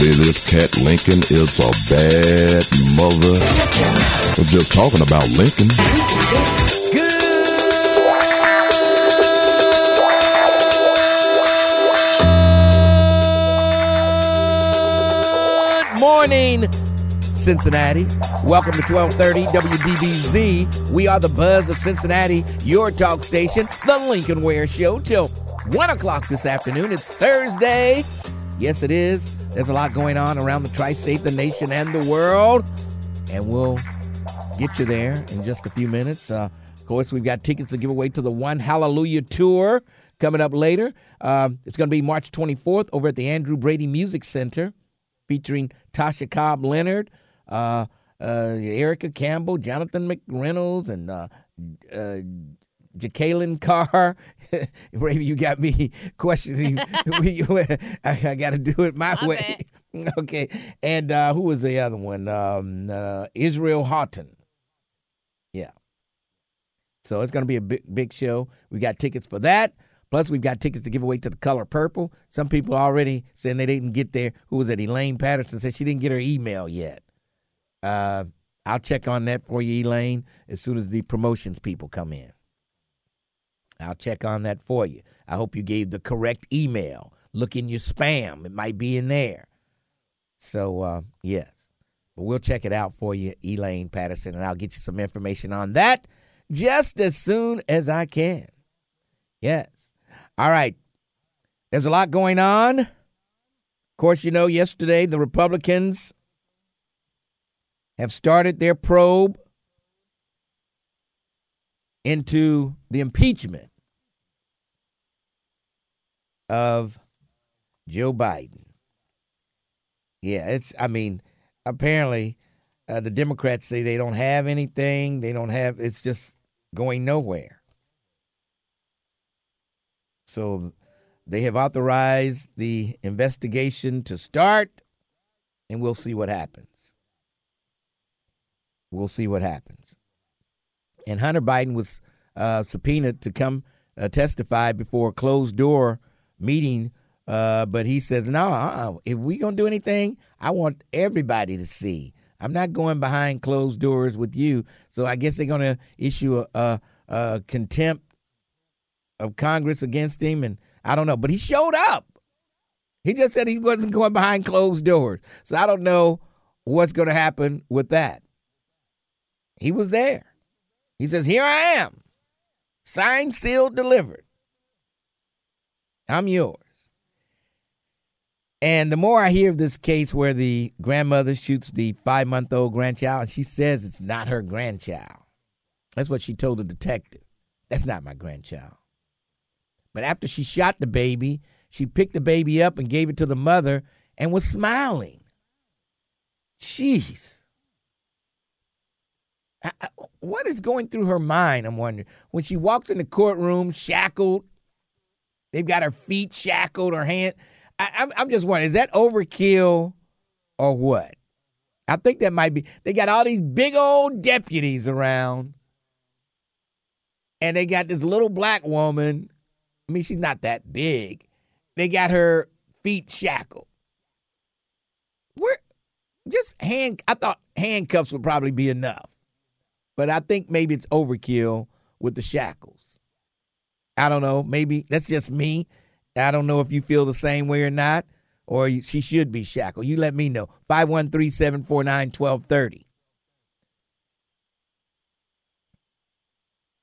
say this cat Lincoln is a bad mother. We're just talking about Lincoln. Good morning, Cincinnati. Welcome to 1230 WDBZ. We are the buzz of Cincinnati, your talk station, the Lincoln Ware Show, till 1 o'clock this afternoon. It's Thursday. Yes, it is. There's a lot going on around the tri state, the nation, and the world. And we'll get you there in just a few minutes. Uh, of course, we've got tickets to give away to the One Hallelujah Tour coming up later. Um, it's going to be March 24th over at the Andrew Brady Music Center featuring Tasha Cobb Leonard, uh, uh, Erica Campbell, Jonathan McReynolds, and uh, uh, Jekalyn Carr. Raven, you got me questioning. I, got to do it my I way. okay. And uh, who was the other one? Um, uh, Israel Houghton. Yeah. So it's going to be a big, big show. We got tickets for that. Plus, we've got tickets to give away to the color purple. Some people already saying they didn't get there. Who was it? Elaine Patterson said she didn't get her email yet. Uh, I'll check on that for you, Elaine, as soon as the promotions people come in. I'll check on that for you. I hope you gave the correct email. Look in your spam, it might be in there. So, uh, yes. But we'll check it out for you, Elaine Patterson, and I'll get you some information on that just as soon as I can. Yes. All right. There's a lot going on. Of course, you know, yesterday the Republicans have started their probe into the impeachment of Joe Biden. Yeah, it's, I mean, apparently uh, the Democrats say they don't have anything. They don't have, it's just going nowhere. So they have authorized the investigation to start, and we'll see what happens. We'll see what happens. And Hunter Biden was uh, subpoenaed to come uh, testify before a closed door meeting, uh, but he says, no, uh-uh. if we going to do anything, I want everybody to see. I'm not going behind closed doors with you. So I guess they're going to issue a, a, a contempt of Congress against him, and I don't know. But he showed up. He just said he wasn't going behind closed doors. So I don't know what's going to happen with that. He was there. He says, Here I am. Signed, sealed, delivered. I'm yours. And the more I hear of this case where the grandmother shoots the five month old grandchild, and she says it's not her grandchild. That's what she told the detective. That's not my grandchild. But after she shot the baby, she picked the baby up and gave it to the mother and was smiling. Jeez. I- I- What is going through her mind? I'm wondering. When she walks in the courtroom shackled, they've got her feet shackled, her hand. I, I'm, I'm just wondering, is that overkill or what? I think that might be. They got all these big old deputies around, and they got this little black woman. I mean, she's not that big. They got her feet shackled. Where just hand I thought handcuffs would probably be enough. But I think maybe it's overkill with the shackles. I don't know. Maybe that's just me. I don't know if you feel the same way or not, or she should be shackled. You let me know. 513 749 1230.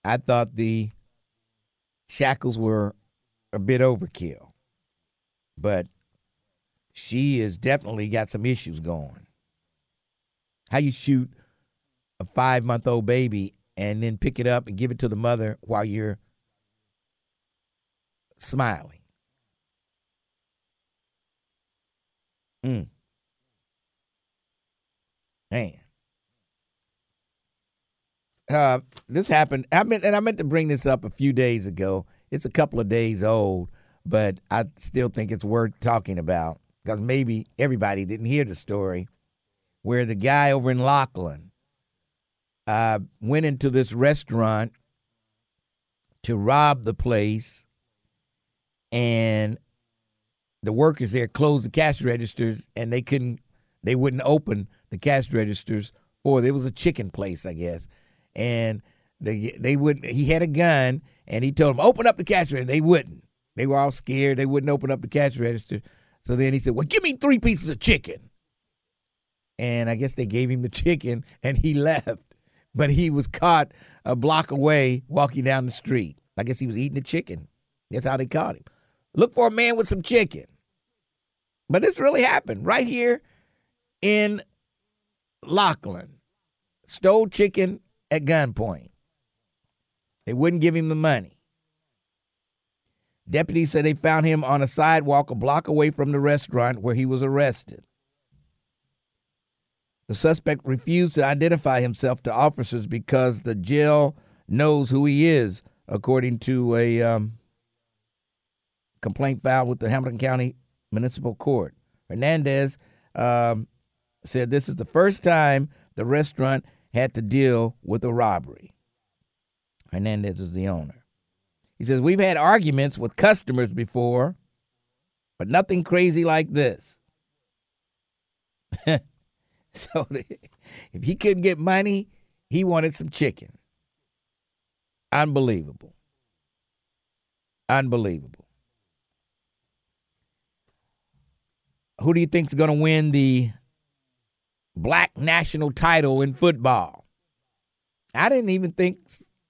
I thought the shackles were a bit overkill, but she has definitely got some issues going. How you shoot a five month old baby and then pick it up and give it to the mother while you're smiling. Mm. Man. Uh, this happened. I meant, and I meant to bring this up a few days ago. It's a couple of days old, but I still think it's worth talking about because maybe everybody didn't hear the story where the guy over in Lockland uh, went into this restaurant to rob the place, and the workers there closed the cash registers, and they couldn't, they wouldn't open the cash registers for. There was a chicken place, I guess, and they they wouldn't. He had a gun, and he told them open up the cash register. They wouldn't. They were all scared. They wouldn't open up the cash register. So then he said, "Well, give me three pieces of chicken." And I guess they gave him the chicken, and he left but he was caught a block away walking down the street. I guess he was eating the chicken. That's how they caught him. Look for a man with some chicken. But this really happened right here in Lockland. Stole chicken at gunpoint. They wouldn't give him the money. Deputies said they found him on a sidewalk a block away from the restaurant where he was arrested. The suspect refused to identify himself to officers because the jail knows who he is, according to a um, complaint filed with the Hamilton County Municipal Court. Hernandez um, said this is the first time the restaurant had to deal with a robbery. Hernandez is the owner. He says, We've had arguments with customers before, but nothing crazy like this. So if he couldn't get money, he wanted some chicken. Unbelievable. Unbelievable. Who do you think is going to win the black national title in football? I didn't even think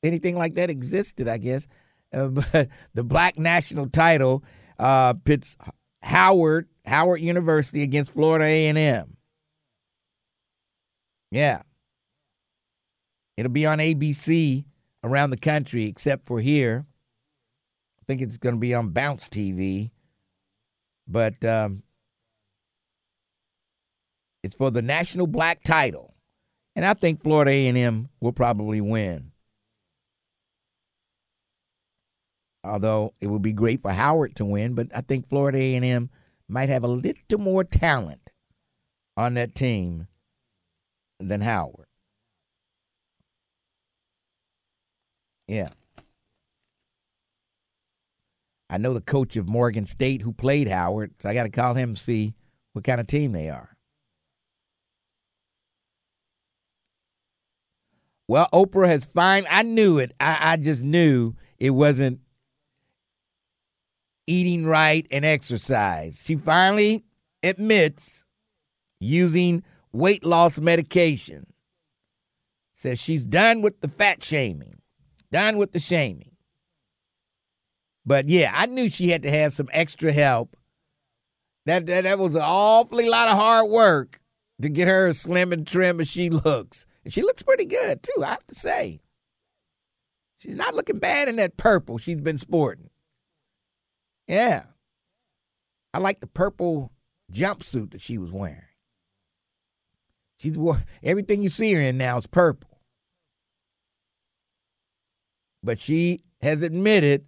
anything like that existed, I guess. Uh, but the black national title uh, pits Howard Howard University against Florida A&M. Yeah. It'll be on ABC around the country, except for here. I think it's going to be on Bounce TV, but um, it's for the national black title, and I think Florida A&M will probably win. Although it would be great for Howard to win, but I think Florida A&M might have a little more talent on that team than Howard. Yeah. I know the coach of Morgan State who played Howard, so I got to call him and see what kind of team they are. Well, Oprah has fine. I knew it. I, I just knew it wasn't eating right and exercise. She finally admits using weight loss medication. Says she's done with the fat shaming, done with the shaming. But yeah, I knew she had to have some extra help. That, that, that was an awfully lot of hard work to get her as slim and trim as she looks. And she looks pretty good, too, I have to say. She's not looking bad in that purple she's been sporting. Yeah. I like the purple jumpsuit that she was wearing. She's everything you see her in now is purple. But she has admitted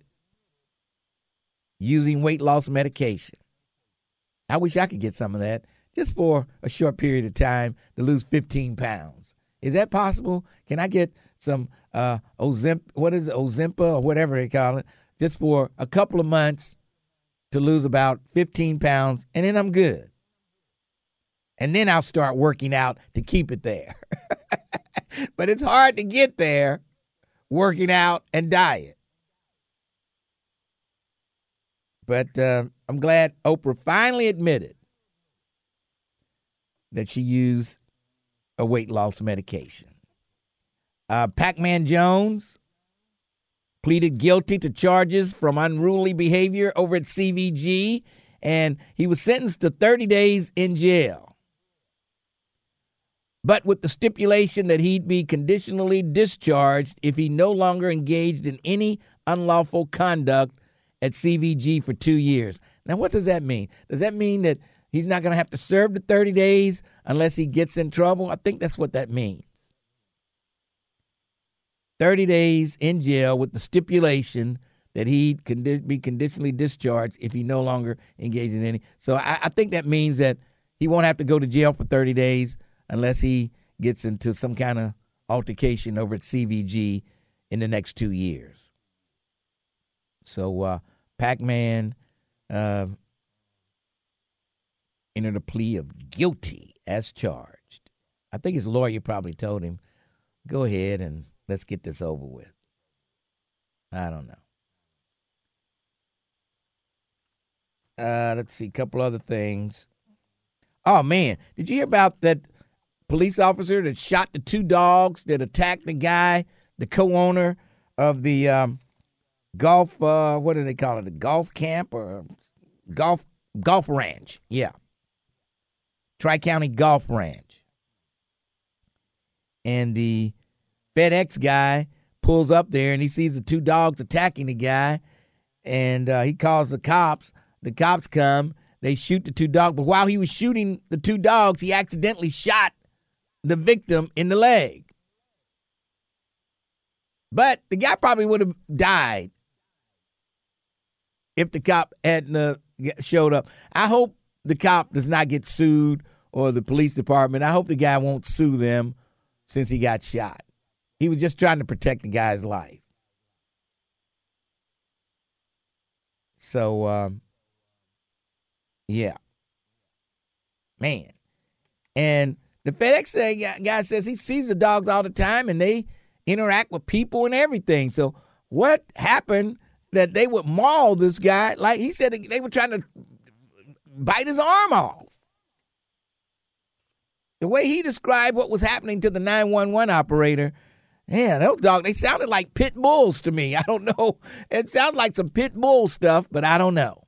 using weight loss medication. I wish I could get some of that just for a short period of time to lose 15 pounds. Is that possible? Can I get some uh, Ozemp, what is it, Ozempa or whatever they call it, just for a couple of months to lose about 15 pounds, and then I'm good and then I'll start working out to keep it there. but it's hard to get there working out and diet. But uh, I'm glad Oprah finally admitted that she used a weight loss medication. Uh, Pac Man Jones pleaded guilty to charges from unruly behavior over at CVG, and he was sentenced to 30 days in jail but with the stipulation that he'd be conditionally discharged if he no longer engaged in any unlawful conduct at CVG for two years. Now, what does that mean? Does that mean that he's not going to have to serve the 30 days unless he gets in trouble? I think that's what that means. 30 days in jail with the stipulation that he can be conditionally discharged if he no longer engages in any. So I, I think that means that he won't have to go to jail for 30 days unless he gets into some kind of altercation over at CVG in the next two years. So uh, Pac Man uh, entered a plea of guilty as charged. I think his lawyer probably told him, go ahead and let's get this over with. I don't know. Uh, let's see, a couple other things. Oh man, did you hear about that police officer that shot the two dogs that attacked the guy, the co-owner of the um, golf? Uh, what do they call it? The golf camp or golf golf ranch? Yeah, Tri County Golf Ranch. And the FedEx guy pulls up there and he sees the two dogs attacking the guy, and uh, he calls the cops. The cops come. They shoot the two dogs. But while he was shooting the two dogs, he accidentally shot the victim in the leg. But the guy probably would have died if the cop hadn't uh, showed up. I hope the cop does not get sued or the police department. I hope the guy won't sue them since he got shot. He was just trying to protect the guy's life. So, um, yeah. Man. And the FedEx guy says he sees the dogs all the time and they interact with people and everything. So, what happened that they would maul this guy? Like he said, they were trying to bite his arm off. The way he described what was happening to the 911 operator, yeah, those dog, they sounded like pit bulls to me. I don't know. It sounds like some pit bull stuff, but I don't know.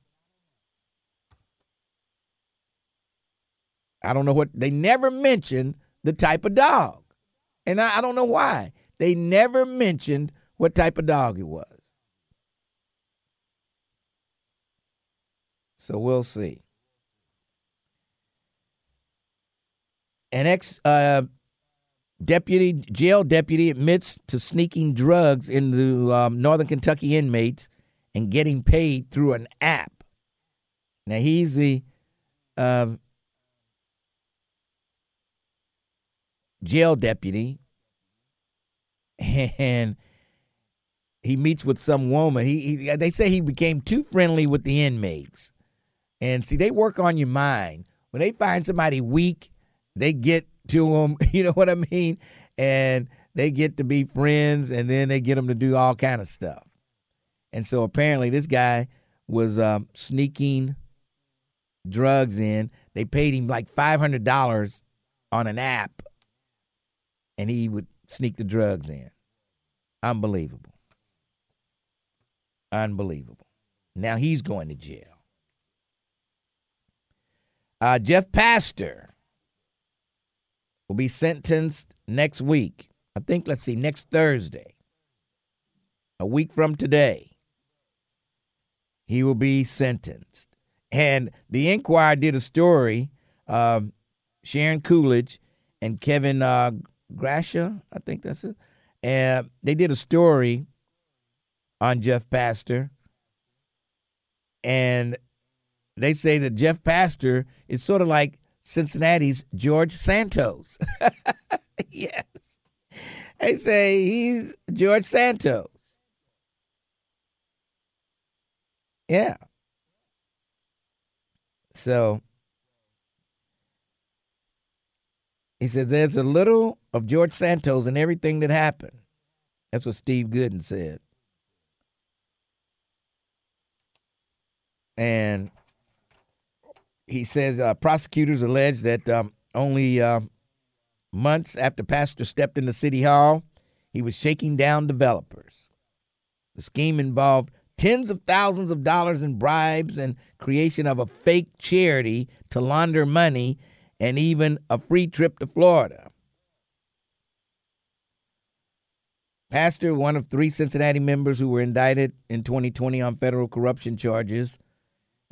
I don't know what they never mentioned the type of dog. And I, I don't know why. They never mentioned what type of dog it was. So we'll see. An ex uh, deputy, jail deputy, admits to sneaking drugs into um, Northern Kentucky inmates and getting paid through an app. Now he's the uh, jail deputy and he meets with some woman. He, he, they say he became too friendly with the inmates. And see, they work on your mind. When they find somebody weak, they get to them. You know what I mean? And they get to be friends, and then they get them to do all kind of stuff. And so apparently, this guy was um, sneaking drugs in. They paid him like five hundred dollars on an app and he would sneak the drugs in. Unbelievable. Unbelievable. Now he's going to jail. Uh, Jeff Pastor will be sentenced next week. I think, let's see, next Thursday, a week from today, he will be sentenced. And the Enquirer did a story, um, Sharon Coolidge and Kevin uh, Grasha, I think that's it. And they did a story on Jeff Pastor, and they say that Jeff Pastor is sort of like Cincinnati's George Santos. yes. They say he's George Santos. Yeah. So he said there's a little of George Santos in everything that happened. That's what Steve Goodin said. And he says uh, prosecutors allege that um, only uh, months after Pastor stepped into City Hall, he was shaking down developers. The scheme involved tens of thousands of dollars in bribes and creation of a fake charity to launder money and even a free trip to Florida. Pastor, one of three Cincinnati members who were indicted in 2020 on federal corruption charges.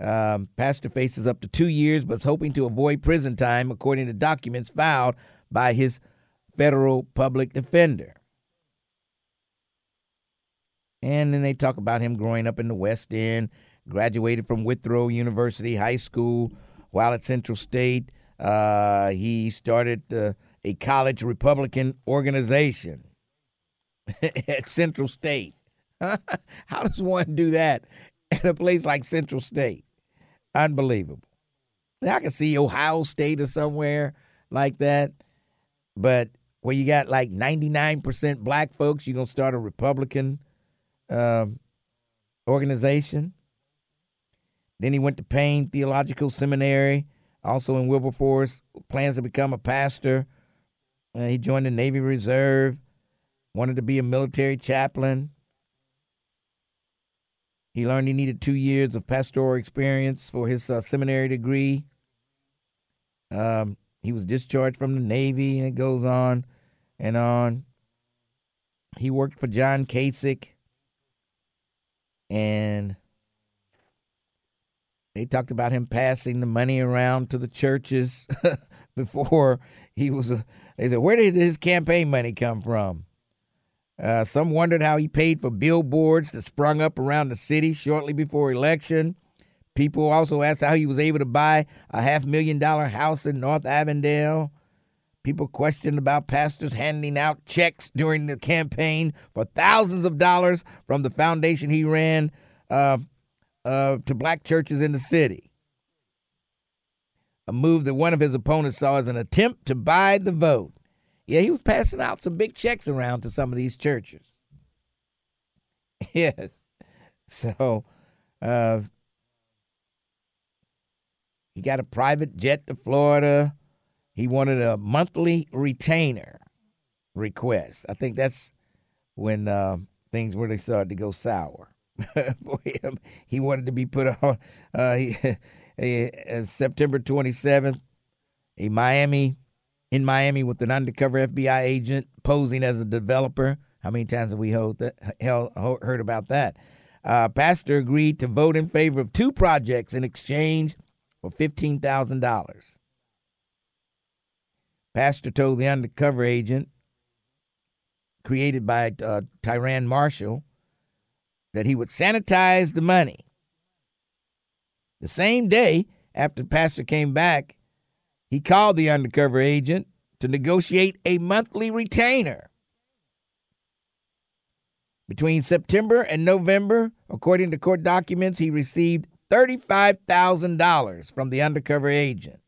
Um, Pastor faces up to two years, but is hoping to avoid prison time, according to documents filed by his federal public defender. And then they talk about him growing up in the West End, graduated from Withrow University High School. While at Central State, uh, he started uh, a college Republican organization at Central State. How does one do that at a place like Central State? Unbelievable. Now, I can see Ohio State or somewhere like that, but where you got like 99% black folks, you're going to start a Republican um, organization. Then he went to Payne Theological Seminary, also in Wilberforce, plans to become a pastor. Uh, he joined the Navy Reserve, wanted to be a military chaplain. He learned he needed two years of pastoral experience for his uh, seminary degree. Um, he was discharged from the Navy, and it goes on and on. He worked for John Kasich, and they talked about him passing the money around to the churches before he was. A, they said, "Where did his campaign money come from?" Uh, some wondered how he paid for billboards that sprung up around the city shortly before election. People also asked how he was able to buy a half million dollar house in North Avondale. People questioned about pastors handing out checks during the campaign for thousands of dollars from the foundation he ran uh, uh, to black churches in the city. A move that one of his opponents saw as an attempt to buy the vote. Yeah, he was passing out some big checks around to some of these churches. Yes. So, uh, he got a private jet to Florida. He wanted a monthly retainer request. I think that's when uh, things really started to go sour for him. He wanted to be put on uh, he, uh, September 27th, a Miami in Miami with an undercover FBI agent posing as a developer. How many times have we heard, that, heard about that? Uh, Pastor agreed to vote in favor of two projects in exchange for $15,000. Pastor told the undercover agent, created by uh, Tyran Marshall, that he would sanitize the money. The same day after pastor came back, he called the undercover agent to negotiate a monthly retainer. Between September and November, according to court documents, he received $35,000 from the undercover agent.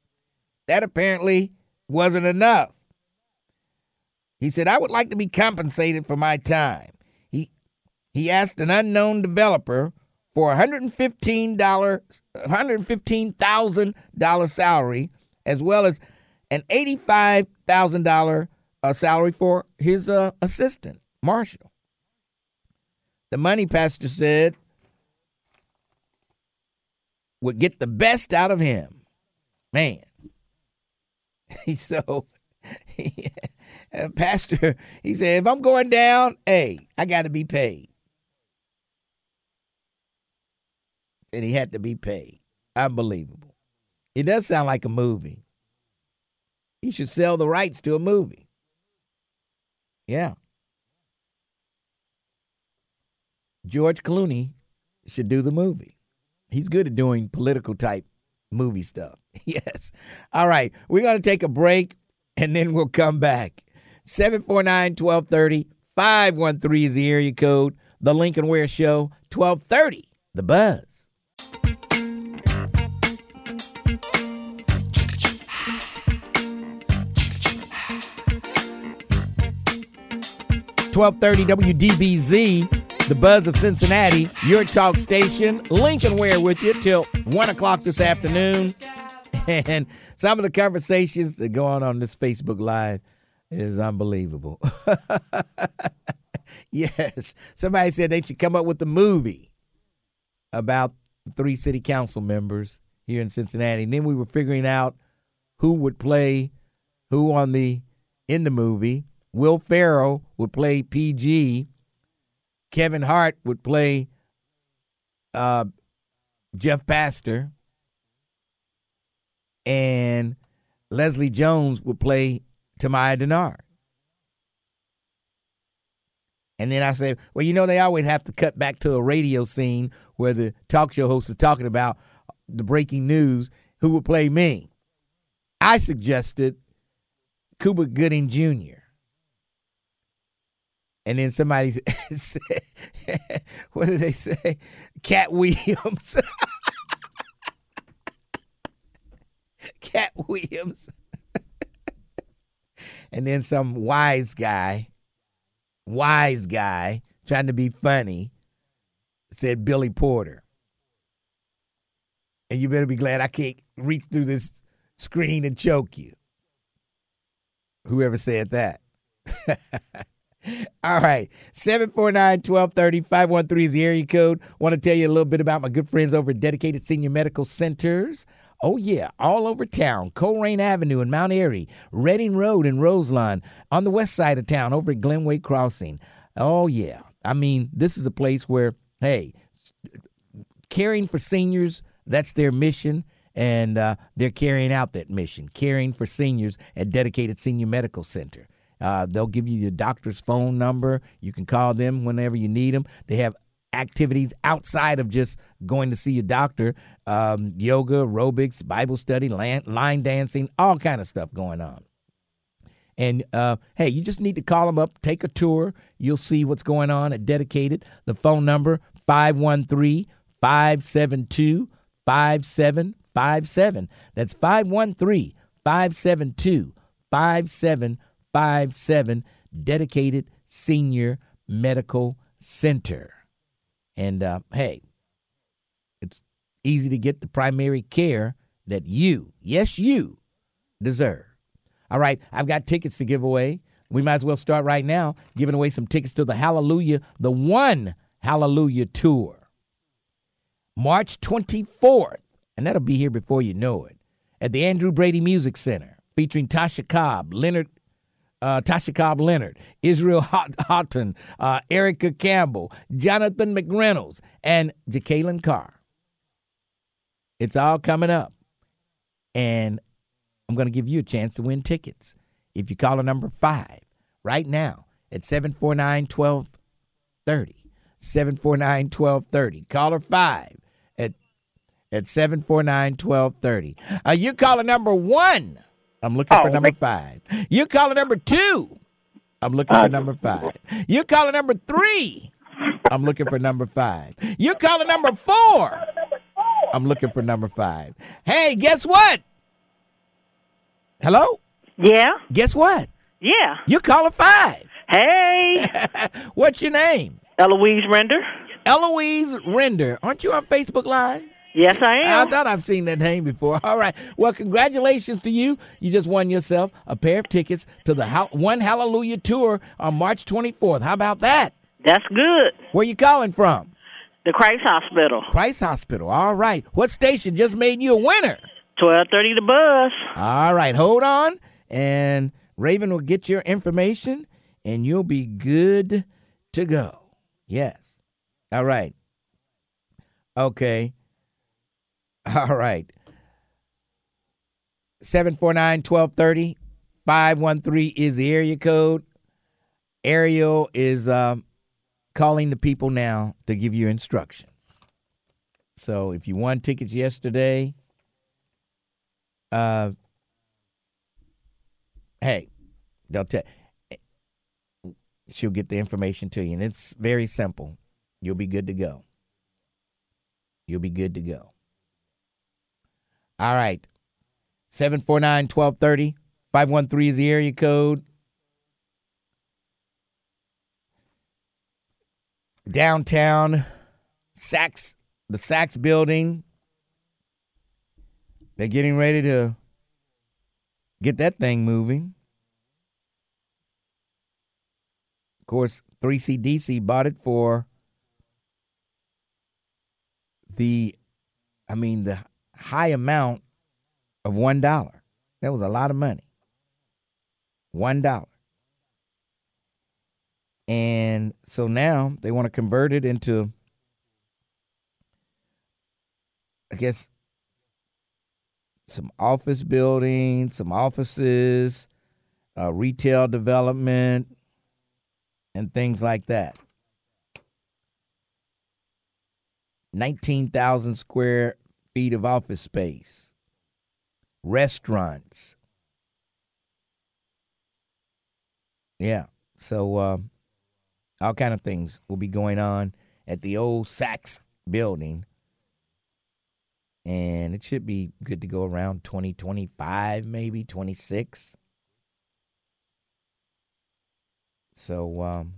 That apparently wasn't enough. He said, I would like to be compensated for my time. He, he asked an unknown developer for a $115, $115,000 salary as well as an $85,000 uh, salary for his uh, assistant, Marshall. The money pastor said would get the best out of him. Man. so, uh, pastor, he said, if I'm going down, hey, I got to be paid. And he had to be paid. Unbelievable. It does sound like a movie. He should sell the rights to a movie. Yeah. George Clooney should do the movie. He's good at doing political type movie stuff. yes. All right. We're going to take a break and then we'll come back. 749 1230 513 is the area code. The Lincoln Ware Show, 1230. The Buzz. 1230 WDBZ, the buzz of Cincinnati, your talk station. Lincoln Ware with you till 1 o'clock this afternoon. And some of the conversations that go on on this Facebook Live is unbelievable. yes, somebody said they should come up with a movie about the three city council members here in Cincinnati. And then we were figuring out who would play who on the in the movie Will Ferrell would play PG. Kevin Hart would play uh, Jeff Pastor. And Leslie Jones would play Tamaya Dennard. And then I say, well, you know, they always have to cut back to a radio scene where the talk show host is talking about the breaking news. Who would play me? I suggested Cuba Gooding Jr. And then somebody said, what did they say? Katt Williams. Katt Williams. and then some wise guy, wise guy, trying to be funny, said Billy Porter. And you better be glad I can't reach through this screen and choke you. Whoever said that. All right. 749-1230, 513 is the area code. Want to tell you a little bit about my good friends over at Dedicated Senior Medical Centers. Oh, yeah, all over town. Colerain Avenue in Mount Airy, Reading Road in Roselawn, on the west side of town over at Glenway Crossing. Oh, yeah. I mean, this is a place where, hey, caring for seniors, that's their mission. And uh, they're carrying out that mission, caring for seniors at Dedicated Senior Medical Center. Uh, they'll give you your doctor's phone number. You can call them whenever you need them. They have activities outside of just going to see your doctor. Um, yoga aerobics bible study line, dancing all kind of stuff going on. And uh, hey you just need to call them up take a tour. You'll see what's going on at dedicated. The phone number 513 572 5757 that's 513 572 5757 dedicated senior medical center and uh, hey, it's easy to get the primary care that you, yes, you, deserve. All right, I've got tickets to give away. We might as well start right now giving away some tickets to the Hallelujah, the one Hallelujah tour. March 24th, and that'll be here before you know it, at the Andrew Brady Music Center, featuring Tasha Cobb, Leonard uh, Tasha Cobb Leonard, Israel Houghton, uh, Erica Campbell, Jonathan McReynolds, and Jekalyn Carr. It's all coming up. And I'm going to give you a chance to win tickets. If you call a number five right now at 749 1230. 749 1230. Caller five at, at 749 1230. Uh, you call a number one I'm looking oh, for number five. You calling number two. I'm looking for number five. You calling number three. I'm looking for number five. You calling number four. I'm looking for number five. Hey, guess what? Hello? Yeah. Guess what? Yeah. You calling five. Hey. What's your name? Eloise Render. Eloise Render. Aren't you on Facebook Live? Yes, I am. I thought I've seen that name before. All right. Well, congratulations to you. You just won yourself a pair of tickets to the One Hallelujah Tour on March 24th. How about that? That's good. Where you calling from? The Christ Hospital. Christ Hospital. All right. What station just made you a winner? 1230 The Buzz. All right. Hold on. And Raven will get your information and you'll be good to go. Yes. All right. Okay. All right. 749 1230 513 is the area code. Ariel is um, calling the people now to give you instructions. So if you won tickets yesterday, uh, hey, they'll tell. She'll get the information to you, and it's very simple. You'll be good to go. You'll be good to go. All right. 749 1230. 513 is the area code. Downtown, Saks, the Saks building. They're getting ready to get that thing moving. Of course, 3CDC bought it for the, I mean, the high amount of one dollar. That was a lot of money. One dollar. And so now they want to convert it into, I guess, some office buildings, some offices, uh, retail development. and things like that. 19,000 square feet of office space, restaurants. Yeah, so uh, all kind of things will be going on at the old Saks building. And it should be good to go around 2025, maybe 26. So um,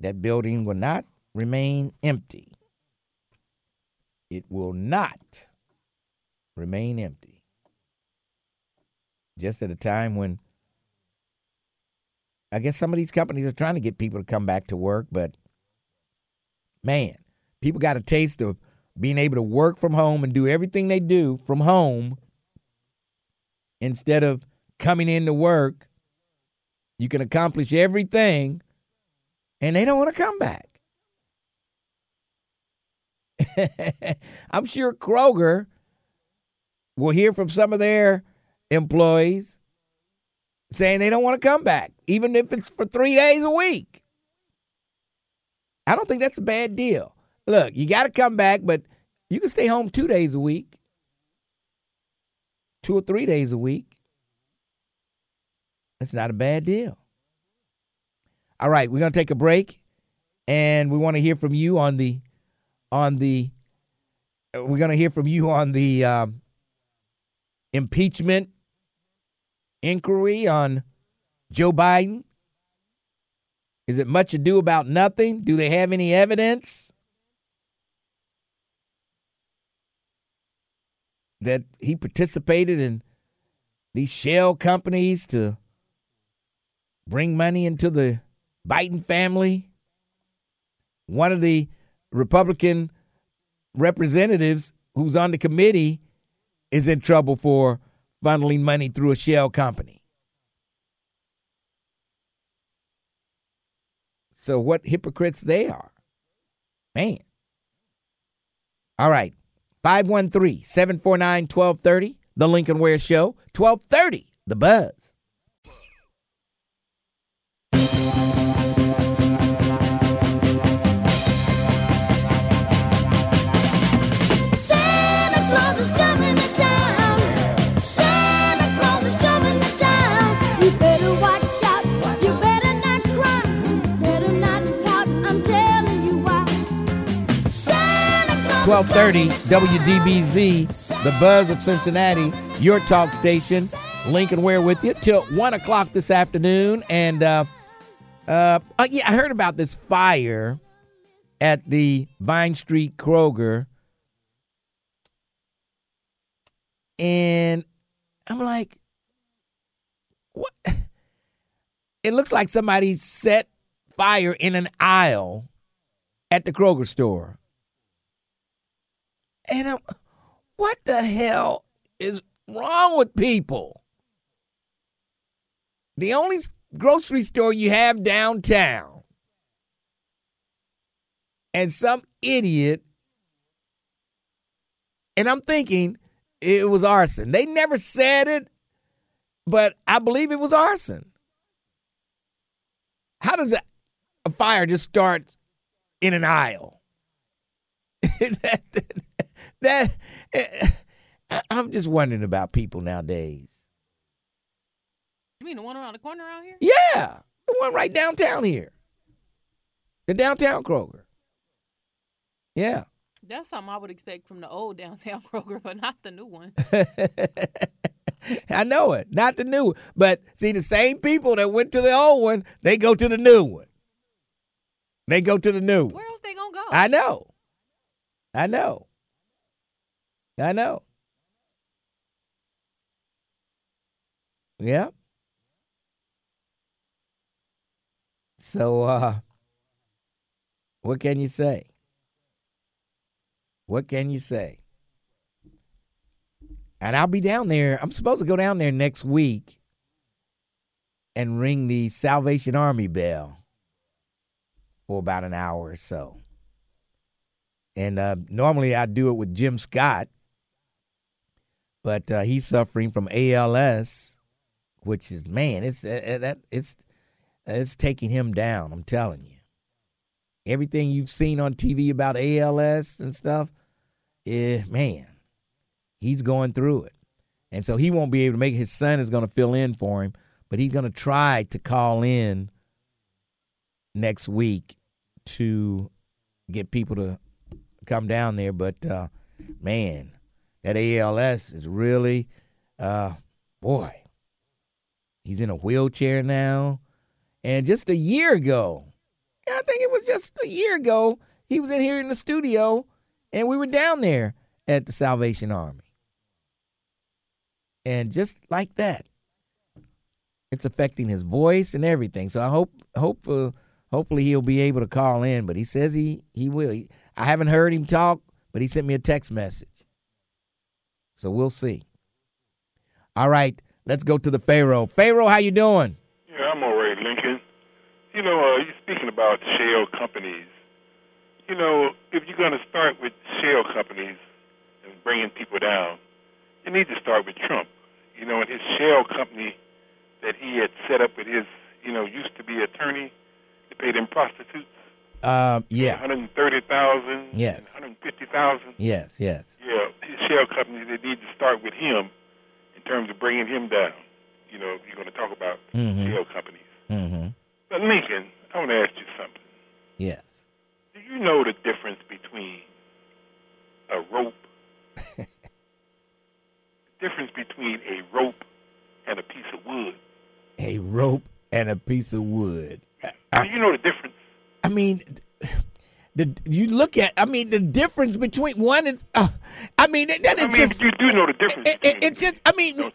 that building will not remain empty. It will not remain empty. Just at a time when I guess some of these companies are trying to get people to come back to work, but man, people got a taste of being able to work from home and do everything they do from home instead of coming into work. You can accomplish everything, and they don't want to come back. I'm sure Kroger will hear from some of their employees saying they don't want to come back, even if it's for three days a week. I don't think that's a bad deal. Look, you got to come back, but you can stay home two days a week, two or three days a week. That's not a bad deal. All right, we're going to take a break, and we want to hear from you on the on the. We're going to hear from you on the um, impeachment inquiry on Joe Biden. Is it much ado about nothing? Do they have any evidence that he participated in these shell companies to bring money into the Biden family? One of the Republican representatives who's on the committee is in trouble for funneling money through a shell company. So, what hypocrites they are. Man. All right. 513 749 1230. The Lincoln Ware Show. 1230. The Buzz. 1230 coming to town. WDBZ, the buzz of Cincinnati, your talk station. Lincoln Ware with you till 1 o'clock this afternoon. And, uh, uh, uh, yeah, I heard about this fire at the Vine Street Kroger. And I'm like, what? It looks like somebody set fire in an aisle at the Kroger store. And I'm, what the hell is wrong with people? The only grocery store you have downtown, and some idiot, and I'm thinking it was arson. They never said it, but I believe it was arson. How does a, a fire just start in an aisle? that, that, Eh, eh, I- I'm just wondering about people nowadays. You mean the one around the corner out here? Yeah, the one right downtown here, the downtown Kroger. Yeah. That's something I would expect from the old downtown Kroger, but not the new one. I know it, not the new. one. But see, the same people that went to the old one, they go to the new one. They go to the new. Where else they gonna go? I know. I know. I know. Yeah. So uh what can you say? What can you say? And I'll be down there. I'm supposed to go down there next week and ring the Salvation Army bell for about an hour or so. And uh, normally I do it with Jim Scott, but uh, he's suffering from ALS, which is man, it's uh, uh, that it's. It's taking him down. I'm telling you. Everything you've seen on TV about ALS and stuff, eh, man, he's going through it. And so he won't be able to make it. His son is going to fill in for him, but he's going to try to call in next week to get people to come down there. But uh, man, that ALS is really, uh, boy, he's in a wheelchair now. And just a year ago, I think it was just a year ago, he was in here in the studio, and we were down there at the Salvation Army. And just like that, it's affecting his voice and everything. So I hope, hope, uh, hopefully he'll be able to call in. But he says he he will. I haven't heard him talk, but he sent me a text message. So we'll see. All right, let's go to the Pharaoh. Pharaoh, how you doing? Yeah, I'm all right, Lincoln. You know, uh, you're speaking about shale companies. You know, if you're going to start with shale companies and bringing people down, you need to start with Trump. You know, and his shale company that he had set up with his, you know, used to be attorney to pay them prostitutes. Um, yeah, 130,000. Yes. 150,000. yes, yes. Yeah, his shell companies, they need to start with him in terms of bringing him down. You know, if you're going to talk about Mhm. shell companies. Mm-hmm. But Lincoln, I want to ask you something. Yes. Do you know the difference between a rope? the difference between a rope and a piece of wood. A rope and a piece of wood. Do you know the difference? I mean, the you look at. I mean, the difference between one is. Uh, I mean, that, that I mean, just. you do know the difference. It, it, it's just. I mean,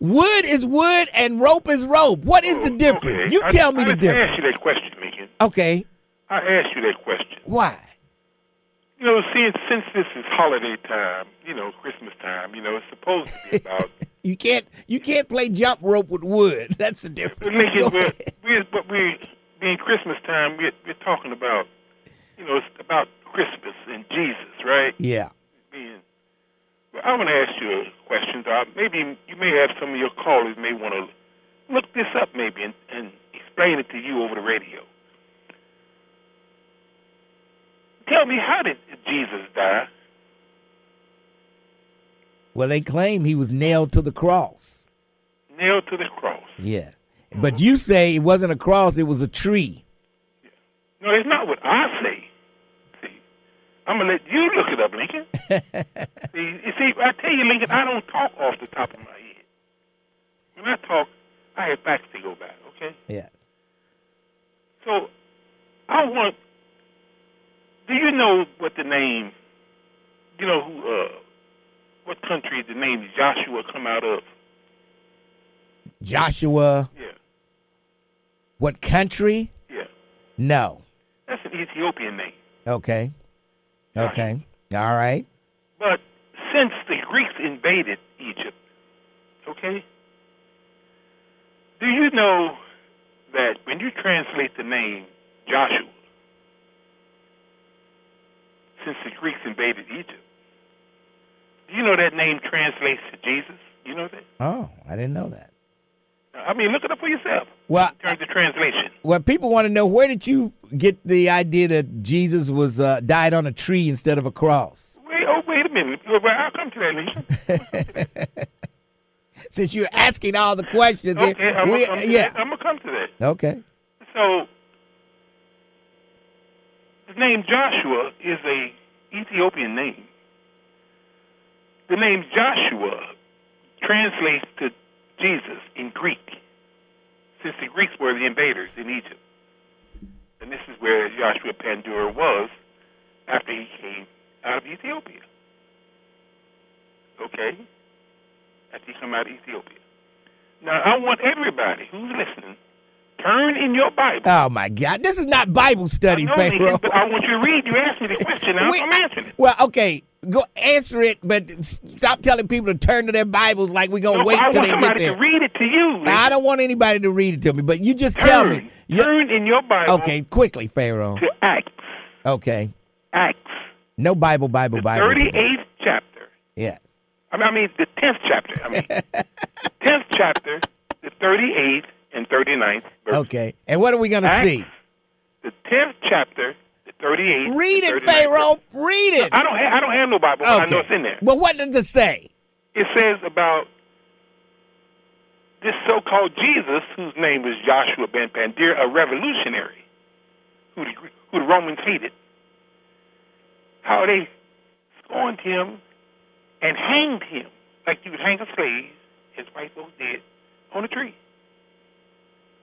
wood is wood and rope is rope. What is the difference? okay. You I- tell me I the difference. asked you that question, Lincoln. Okay. I asked you that question. Why? You know, since since this is holiday time, you know, Christmas time, you know, it's supposed to be about. You can't. You can't play jump rope with wood. That's the difference. Lincoln, we're, we're, but we being Christmas time, we're, we're talking about, you know, it's about Christmas and Jesus, right? Yeah. Being, well, I want to ask you a question. Uh, maybe you may have some of your callers may want to look this up, maybe, and, and explain it to you over the radio. Tell me, how did Jesus die? Well, they claim he was nailed to the cross. Nailed to the cross. Yeah. But you say it wasn't a cross; it was a tree. No, it's not what I say. See, I'm gonna let you look it up, Lincoln. see, you see, I tell you, Lincoln, I don't talk off the top of my head. When I talk, I have facts to go by. Okay. Yeah. So, I want. Do you know what the name? You know who? Uh, what country the name Joshua come out of? Joshua. Yeah, What country? yeah. No. That's an Ethiopian name. Okay. Okay. All right. But since the Greeks invaded Egypt, okay, do you know that when you translate the name Joshua, since the Greeks invaded Egypt, do you know that name translates to Jesus? You know that? Oh, I didn't know that. Mean, look it up for yourself. Well, In terms of translation. well, people want to know where did you get the idea that Jesus was uh, died on a tree instead of a cross? Wait, oh, wait a minute. Well, I'll come to that later. Since you're asking all the questions, Okay, I'm we- gonna yeah. that. I'm gonna come to that. Okay. So, the name Joshua is a Ethiopian name. The name Joshua translates to Jesus in Greek, since the Greeks were the invaders in Egypt. And this is where Joshua Pandura was after he came out of Ethiopia. Okay? After he come out of Ethiopia. Now, I want everybody who's listening, turn in your Bible. Oh my God, this is not Bible study, I Pharaoh. But I want you to read. You asked me the question. Now I'm answering it. Well, okay, go answer it, but stop telling people to turn to their Bibles like we're gonna No, wait I till they get somebody there. to read it to you. I don't want anybody to read it to me, but you just turn, tell me. You- Turn in your Bible okay, quickly, Pharaoh. to Acts. Okay, Acts. no Bible, Bible, The Bible. 38th chapter. Yes. I mean, I mean the 10th chapter. I mean, 10th chapter, the 38th and 39th verse. Okay. And what are we going to see? The 10th chapter, the 38th. Read it, Pharaoh. verse. Read it. I don't. Ha- I don't have no Bible, but I know it's in there. Well, what does it say? It says about this so-called Jesus, whose name was Joshua ben Pandir, a revolutionary, who the, who the Romans hated. How they scorned him and hanged him like you would hang a slave, as white folks did, on a tree.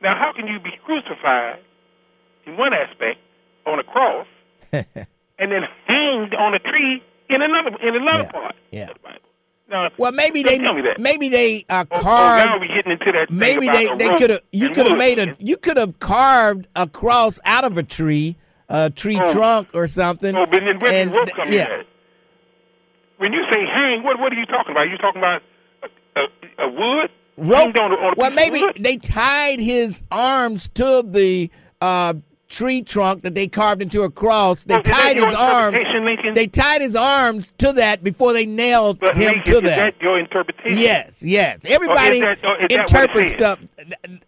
Now, how can you be crucified in one aspect on a cross and then hanged on a tree in another in another Yeah, part yeah. of the Bible? Now, Well, maybe they tell me that. maybe they uh, Oh, oh, carved. now we getting into that. maybe they they could have you could have made a you could have carved a cross out of a tree, a tree Oh. trunk or something. Oh, but then where and th- yeah. When you say hang, what what are you talking about? Are you talking about a, a, a wood rope. hanged on a, well, maybe they tied his arms to the uh, tree trunk that they carved into a cross. They that tied his arms. Lincoln? They tied his arms to that before they nailed But him Lincoln, to is that. that your interpretation? Yes, yes. Everybody that- is that what it interprets stuff.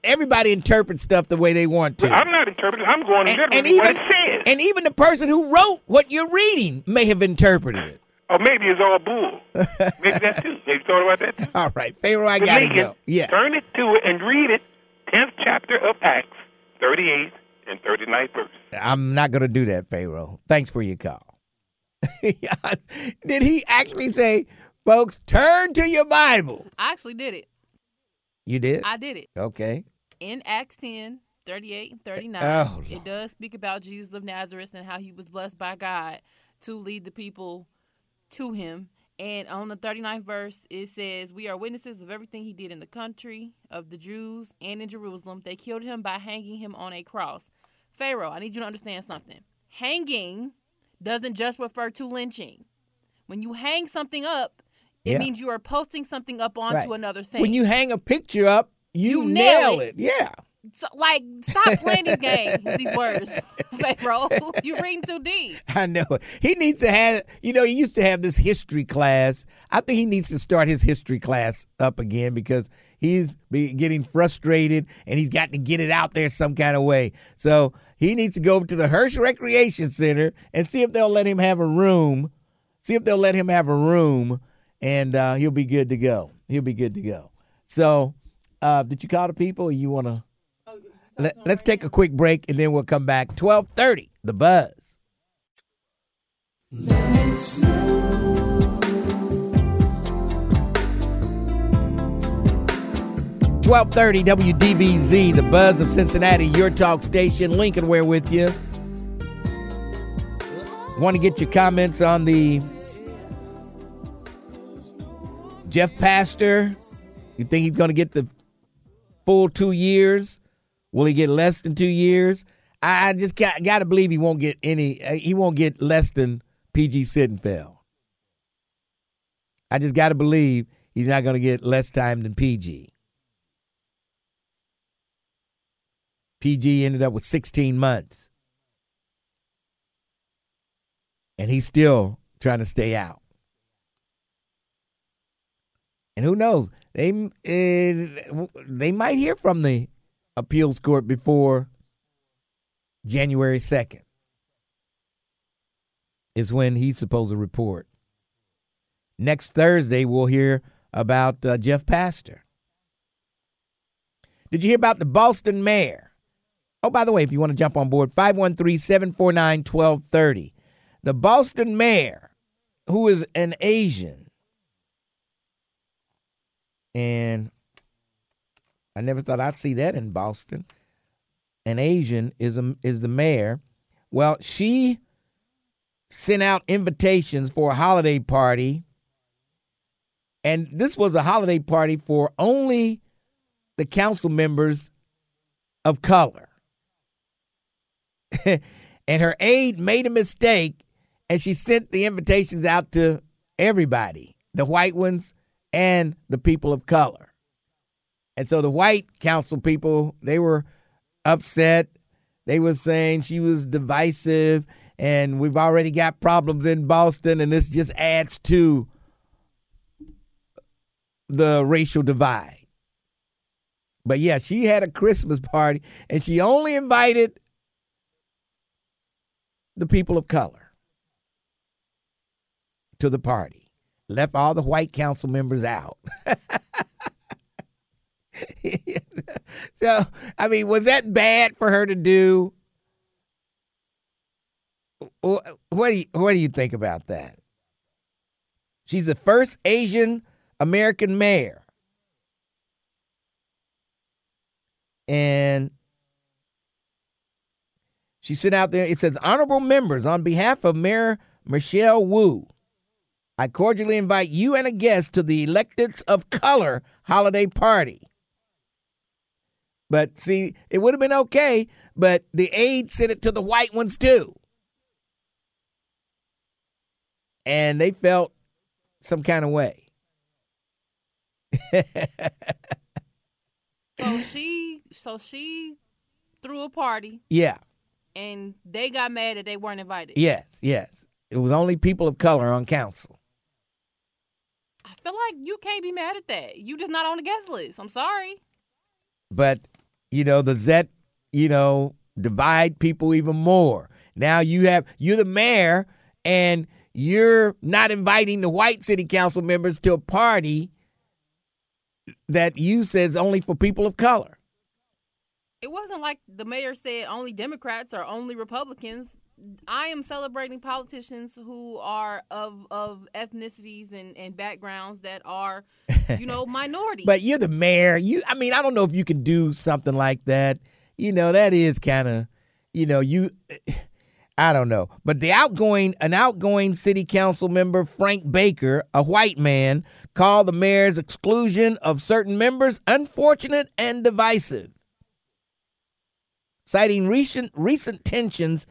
Everybody interprets stuff the way they want to. Well, I'm not interpreting. I'm going and, and even what it says. and even the person who wrote what you're reading may have interpreted it. Or maybe it's all bull. maybe that too. Have you thought about that too? All right, Pharaoh, I gotta go. Yeah. Turn it to it and read it. Tenth chapter of Acts, thirty-eight and 39th verse. I'm not going to do that, Pharaoh. Thanks for your call. Did he actually say, folks, turn to your Bible? I actually did it. You did? I did it. Okay. in Acts 10, 38 and 39, Oh, it does speak about Jesus of Nazareth and how he was blessed by God to lead the people to him. And on the 39th verse, it says, We are witnesses of everything he did in the country of the Jews and in Jerusalem. They killed him by hanging him on a cross. Pharaoh, I need you to understand something. Hanging doesn't just refer to lynching. When you hang something up, it Yeah. means you are posting something up onto Right. another thing. When you hang a picture up, you, You nail, nail it. it. Yeah. So, like, stop playing these games with these words, Pharaoh. You're reading too deep. I know. He needs to have, you know, he used to have this history class. I think he needs to start his history class up again because he's getting frustrated and he's got to get it out there some kind of way. So he needs to go to the Hirsch Recreation Center and see if they'll let him have a room. See if they'll let him have a room and uh, he'll be good to go. He'll be good to go. So, uh, did you call the people or you want to? Let, let's take a quick break and then we'll come back. 1230, The Buzz. Twelve thirty WDBZ, the buzz of Cincinnati, your talk station. Lincoln, we're with you. Want to get your comments on the Jeff Pastor? You think he's going to get the full two years? Will he get less than two years? I just got, got to believe he won't get any. uh, He won't get less than PG Sittenfeld. I just got to believe he's not going to get less time than PG. PG ended up with 16 months. And he's still trying to stay out. And who knows? They uh, they might hear from the appeals court before January 2nd. Is when he's supposed to report. Next Thursday, we'll hear about uh, Jeff Pastor. Did you hear about the Boston mayor? Oh, by the way, if you want to jump on board, 513 749 1230. The Boston mayor, who is an Asian, and I never thought I'd see that in Boston. An Asian is a, is the mayor. Well, she sent out invitations for a holiday party, and this was a holiday party for only the council members of color. and her aide made a mistake and she sent the invitations out to everybody, the white ones and the people of color. And so the white council people, they were upset. They were saying she was divisive and we've already got problems in Boston and this just adds to the racial divide. But yeah, she had a Christmas party and she only invited the people of color to the party. Left all the white council members out. so, I mean, was that bad for her to do? What do you, what do you think about that? She's the first Asian American mayor. And she sent out there, it says, Honorable members, on behalf of Mayor Michelle Wu, I cordially invite you and a guest to the Electeds of Color holiday party. But see, it would have been okay, but the aide sent it to the white ones too. And they felt some kind of way. So she, so she threw a party, yeah, and they got mad that they weren't invited. yes, yes. It was only people of color on council. I feel like you can't be mad at that. You just not on the guest list. I'm sorry. but you know the Zet, you know, divide people even more. Now you have you're the mayor and you're not inviting the white city council members to a party that you says only for people of color. It wasn't like the mayor said only Democrats or only Republicans. I am celebrating politicians who are of of ethnicities and, and backgrounds that are, you know, minorities. But you're the mayor. You I mean, I don't know if you can do something like that. You know, that is kind of, you know, you eh, I don't know. But the outgoing an outgoing city council member, Frank Baker, a white man, called the mayor's exclusion of certain members unfortunate and divisive. Citing recent recent tensions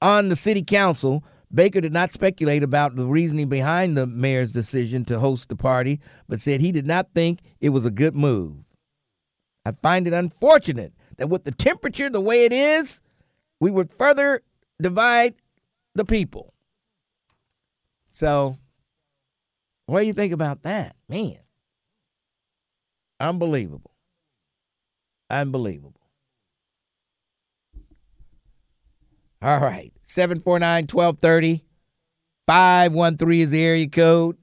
on the city council, Baker did not speculate about the reasoning behind the mayor's decision to host the party, but said he did not think it was a good move. I find it unfortunate that with the temperature the way it is, we would further divide the people. So, what do you think about that? Man, unbelievable. Unbelievable. All right. 749 1230. 513 is the area code.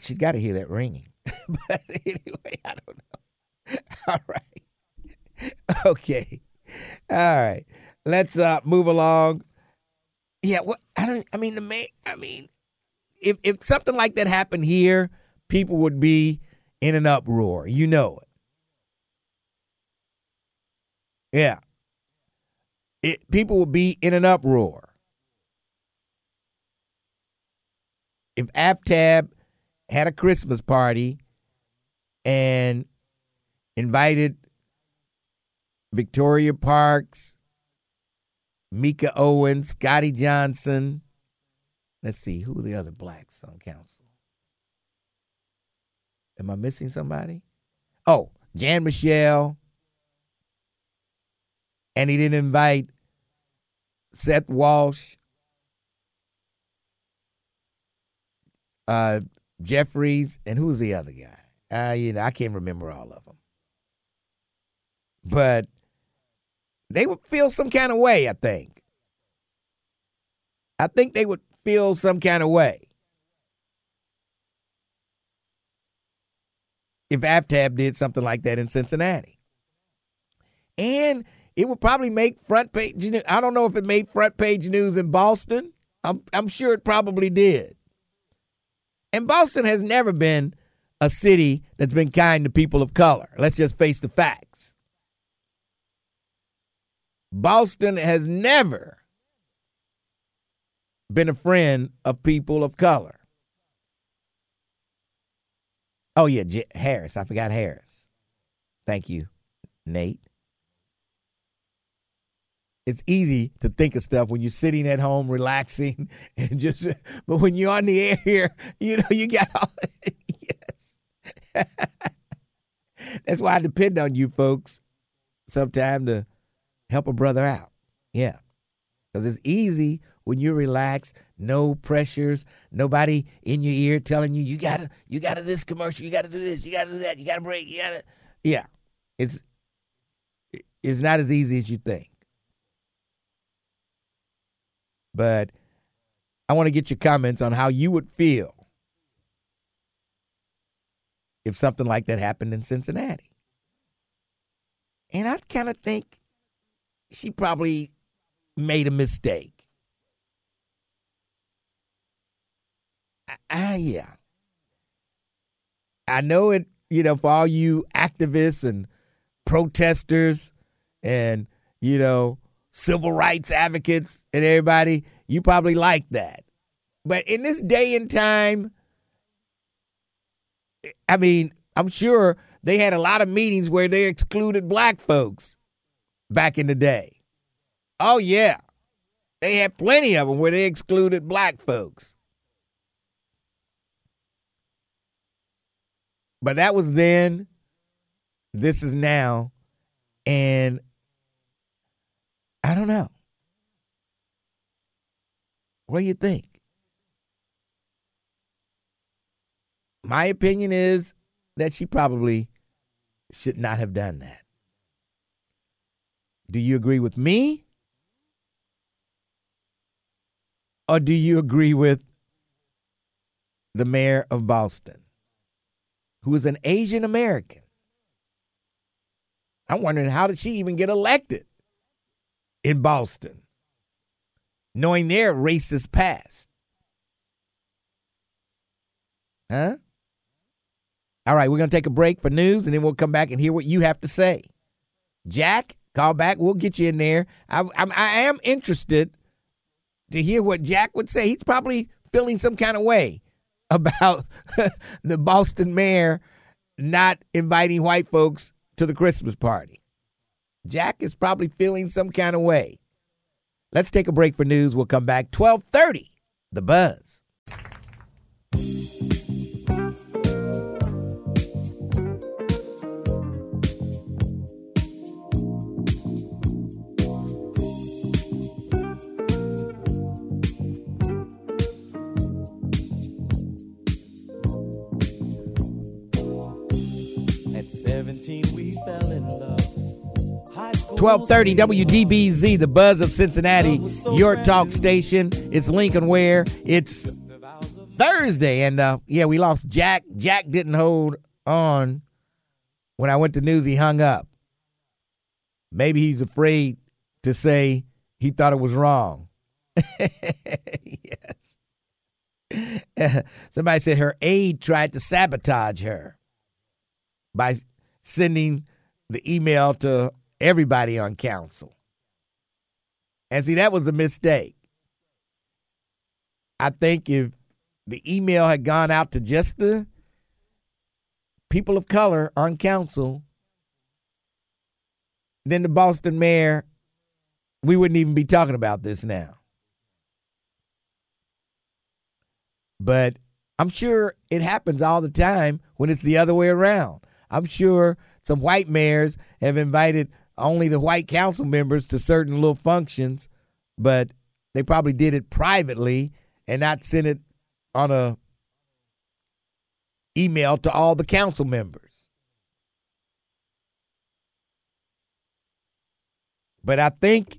She's got to hear that ringing. but anyway, I don't know. All right. Okay. All right. Let's uh move along. Yeah, what I don't I mean the ma- I mean if if something like that happened here, people would be in an uproar. You know it. Yeah. It, people would be in an uproar. If AFTAB had a Christmas party and invited Victoria Parks, Meeka Owens, Scotty Johnson. Let's see, who are the other blacks on council? Am I missing somebody? Oh, Jan Michele. And he didn't invite Seth Walsh, uh, Jeffreys, and who's the other guy? Uh, you know, I can't remember all of them. But they would feel some kind of way, I think. I think they would feel some kind of way. If AFTAB did something like that in Cincinnati. And it would probably make front page. I don't know if it made front page news in Boston. I'm, I'm sure it probably did. And Boston has never been a city that's been kind to people of color. Let's just face the facts. Boston has never been a friend of people of color. Oh, yeah, J- Harris. I forgot Harris. Thank you, Nate. It's easy to think of stuff when you're sitting at home relaxing and just, but when you're on the air here, you know, you got all, yes. That's why I depend on you folks sometime to help a brother out. Yeah. Because it's easy when you're relaxed, no pressures, nobody in your ear telling you you gotta you gotta this commercial, you gotta do this, you gotta do that, you gotta break, you gotta yeah. It's it's not as easy as you think. But I want to get your comments on how you would feel if something like that happened in Cincinnati. And I kind of think she probably made a mistake. Ah, yeah. I know it, you know, for all you activists and protesters and, you know, civil rights advocates and everybody, you probably like that. But in this day and time, I mean, I'm sure they had a lot of meetings where they excluded black folks back in the day. Oh, yeah. They had plenty of them where they excluded black folks. But that was then. This is now. And I don't know. What do you think? My opinion is that she probably should not have done that. Do you agree with me? Or do you agree with the mayor of Boston, who is an Asian American? I'm wondering how did she even get elected in Boston, knowing their racist past? Huh? All right, we're going to take a break for news and then we'll come back and hear what you have to say. Jack, call back. We'll get you in there. I, I, I am interested to hear what Jack would say. He's probably feeling some kind of way about the Boston mayor not inviting white folks to the Christmas party. Jack is probably feeling some kind of way. Let's take a break for news. We'll come back 12:30. The Buzz. 1230. WDBZ, the buzz of Cincinnati, your talk station. It's Lincoln Ware. It's Thursday, and uh, yeah, we lost Jack. Jack didn't hold on when I went to news. He hung up. Maybe he's afraid to say he thought it was wrong. yes. Somebody said her aide tried to sabotage her by sending the email to everybody on council. And see, that was a mistake. I think if the email had gone out to just the people of color on council, then the Boston mayor, we wouldn't even be talking about this now. But I'm sure it happens all the time when it's the other way around. I'm sure some white mayors have invited only the white council members to certain little functions, but they probably did it privately and not sent it on a email to all the council members. But I think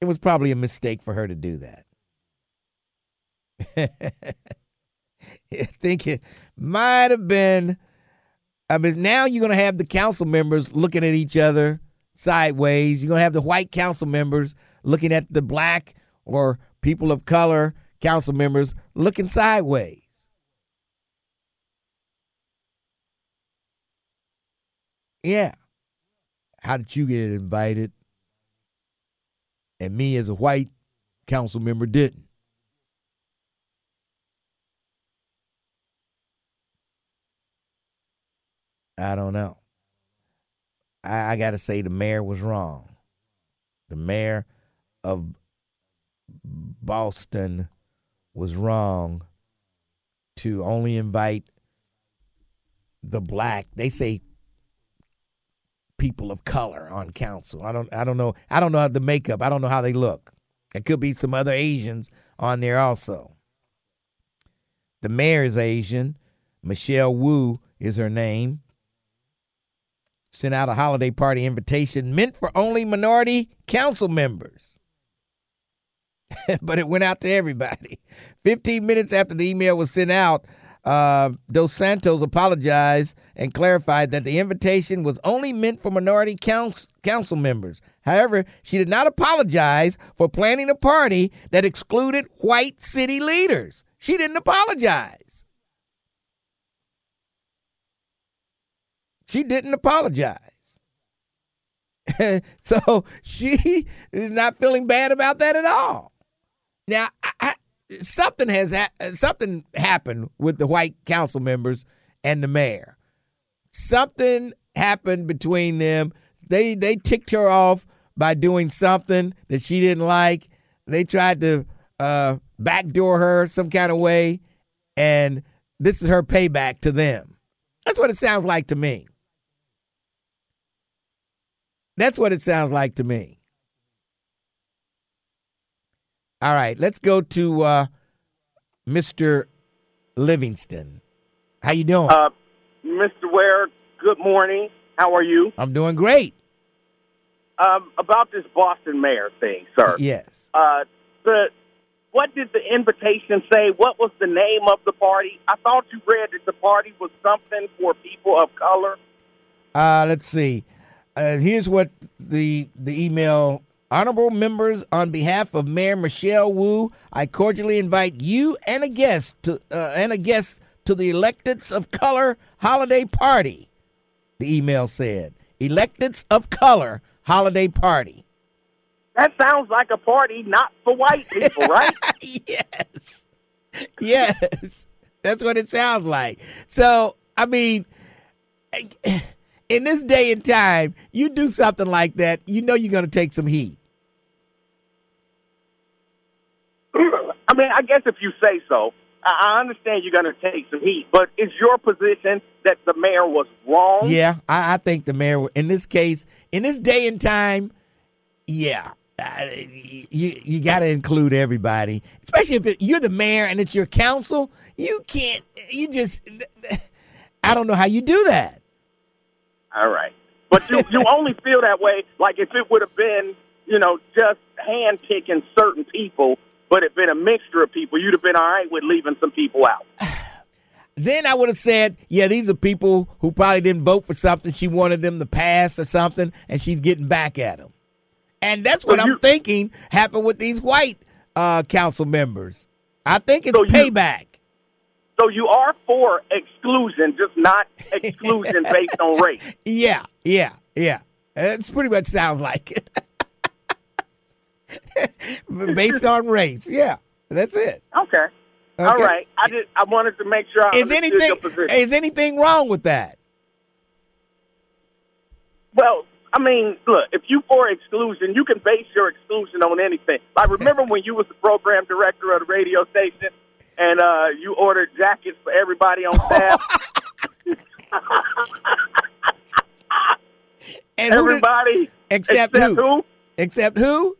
it was probably a mistake for her to do that. I think it might have been. I mean, now you're going to have the council members looking at each other sideways. You're going to have the white council members looking at the black or people of color council members looking sideways. Yeah. How did you get invited? And me, as a white council member, didn't. I don't know. I, I got to say the mayor was wrong. The mayor of Boston was wrong to only invite the black. They say people of color on council. I don't. I don't know. I don't know how the makeup. I don't know how they look. There could be some other Asians on there also. The mayor is Asian. Michelle Wu is her name. Sent out a holiday party invitation meant for only minority council members. but it went out to everybody. 15 minutes after the email was sent out, uh, Dos Santos apologized and clarified that the invitation was only meant for minority council, council members. However, she did not apologize for planning a party that excluded white city leaders. She didn't apologize. She didn't apologize. so she is not feeling bad about that at all. Now, I, I, something has ha- something happened with the white council members and the mayor. Something happened between them. They they ticked her off by doing something that she didn't like. They tried to uh, backdoor her some kind of way, and this is her payback to them. That's what it sounds like to me. That's what it sounds like to me. All right, let's go to uh, Mr. Livingston. How you doing? Uh, Mr. Ware, good morning. How are you? I'm doing great. Um, about this Boston mayor thing, sir. Yes. Uh, the what did the invitation say? What was the name of the party? I thought you read that the party was something for people of color. Uh, let's see. Uh, here's what the the email. Honorable members, on behalf of Mayor Michelle Wu, I cordially invite you and a guest to uh, and a guest to the Electeds of Color holiday party. The email said, "Electeds of Color holiday party." That sounds like a party not for white people, right? yes. Yes. That's what it sounds like. So, I mean, in this day and time, you do something like that, you know you're going to take some heat. I mean, I guess if you say so, I understand you're going to take some heat, but is your position that the mayor was wrong? Yeah, I, I think the mayor, in this case, in this day and time, yeah, uh, you you got to include everybody, especially if it, you're the mayor and it's your council. You can't. You just. I don't know how you do that. All right. But you, you only feel that way like if it would have been, you know, just hand picking certain people, but it been a mixture of people, you'd have been all right with leaving some people out. Then I would have said, yeah, these are people who probably didn't vote for something she wanted them to pass or something, and she's getting back at them. And that's what So I'm you- thinking happened with these white uh, council members. I think it's So you- payback. So you are for exclusion, just not exclusion based on race. Yeah, yeah, yeah. That's pretty much sounds like it. Based on race. Yeah, that's it. Okay. All Okay. right. I just I wanted to make sure I Is anything is anything wrong with that? Well, I mean, look, if you for exclusion, you can base your exclusion on anything. Like, remember when you was the program director of the radio station and uh, you ordered jackets for everybody on staff? And who did- everybody except, except who? who? Except who?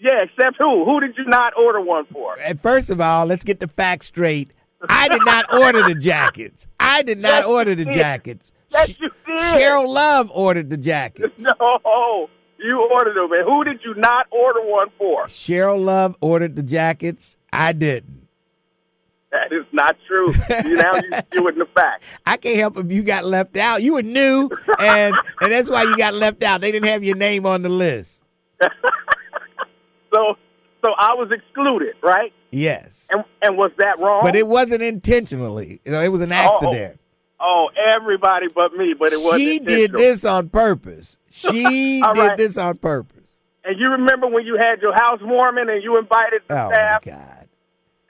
Yeah, except who? Who did you not order one for? And first of all, let's get the facts straight. I did not order the jackets. I did not Yes, order the did. jackets. Yes, you did. Cheryl Love ordered the jackets. No, you ordered them. And who did you not order one for? Cheryl Love ordered the jackets. I didn't. That is not true. You now you skewing the facts. I can't help if you got left out. You were new, and and that's why you got left out. They didn't have your name on the list. So, so I was excluded, right? Yes, And and was that wrong? but it wasn't intentionally. You know, it was an accident. Oh, everybody but me, but it wasn't. she did this on purpose. She did right. this on purpose. And you remember when you had your housewarming and you invited the Oh my staff? God.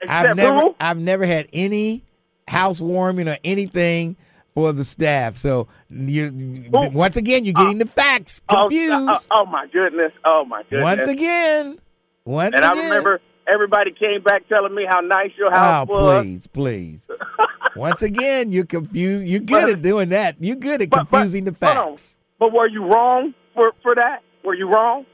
Except I've never who? I've never had any housewarming or anything for the staff. So you once again you're getting the facts Oh, confused. uh, oh my goodness! Oh my goodness! once again. Once and again. I remember everybody came back telling me how nice your house Oh, was. please, please. Once again, you're confused. You're good But- at doing that. You're good at But- but- confusing the facts. But were you wrong for for that? Were you wrong?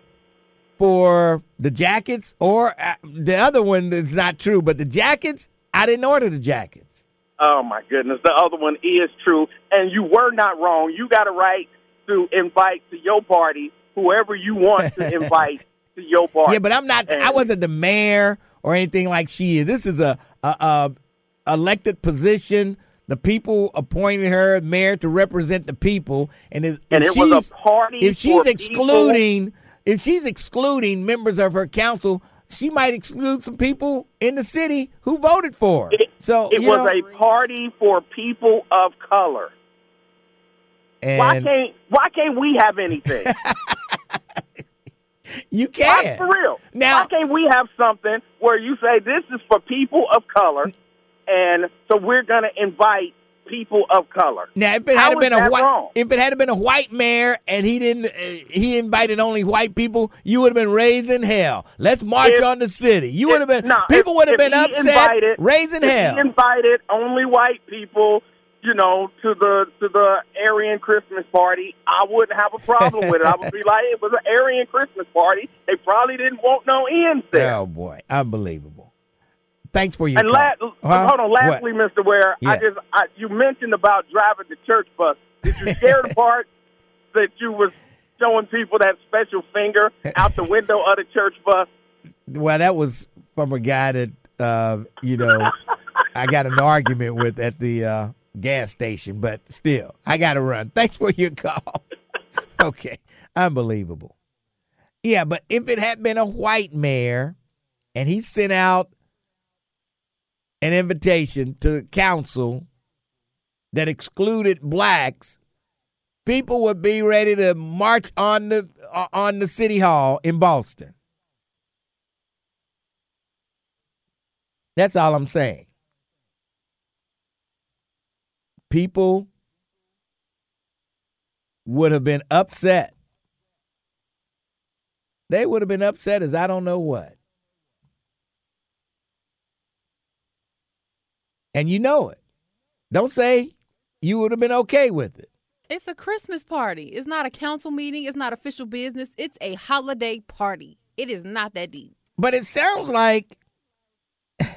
For the jackets, or uh, the other one is not true, but the jackets, I didn't order the jackets. Oh my goodness, the other one is true, and you were not wrong. You got a right to invite to your party whoever you want to invite to your party. Yeah, but I'm not. I wasn't the mayor or anything like she is. This is a, a, a elected position. The people appointed her mayor to represent the people, and if, and if it was she's- a party. if she's for people- excluding if she's excluding members of her council, she might exclude some people in the city who voted for her. It- so it was know, a party for people of color. why can't Why can't we have anything? you can Why- for real. Now- why can't we have something where you say this is for people of color, and so we're going to invite people of color? Now, if it had been a white, wrong? if it had been a white mayor and he didn't, uh, he invited only white people, you would have been raising hell. Let's march If- on the city. You would have been, No, people would have been upset, invited- raising if hell. He invited only white people, you know, to the to the Aryan Christmas party. I wouldn't have a problem with it. I would be like, it was an Aryan Christmas party. They probably didn't want no ends there. oh boy, unbelievable! Thanks for your And call. la- Huh? hold on, lastly, Mr. Ware, Yeah. I just I, you mentioned about driving the church bus. Did you share the part that you was showing people that special finger out the window of the church bus? Well, that was from a guy that uh, you know I got an argument with at the uh, gas station, but still, I got to run. Thanks for your call. okay, unbelievable. Yeah, but if it had been a white mayor and he sent out an invitation to council that excluded blacks, people would be ready to march on the uh, on the city hall in Boston. That's all I'm saying. People would have been upset. They would have been upset as I don't know what. And you know it. Don't say you would have been okay with it. It's a Christmas party. It's not a council meeting. It's not official business. It's a holiday party. It is not that deep. But it sounds like it,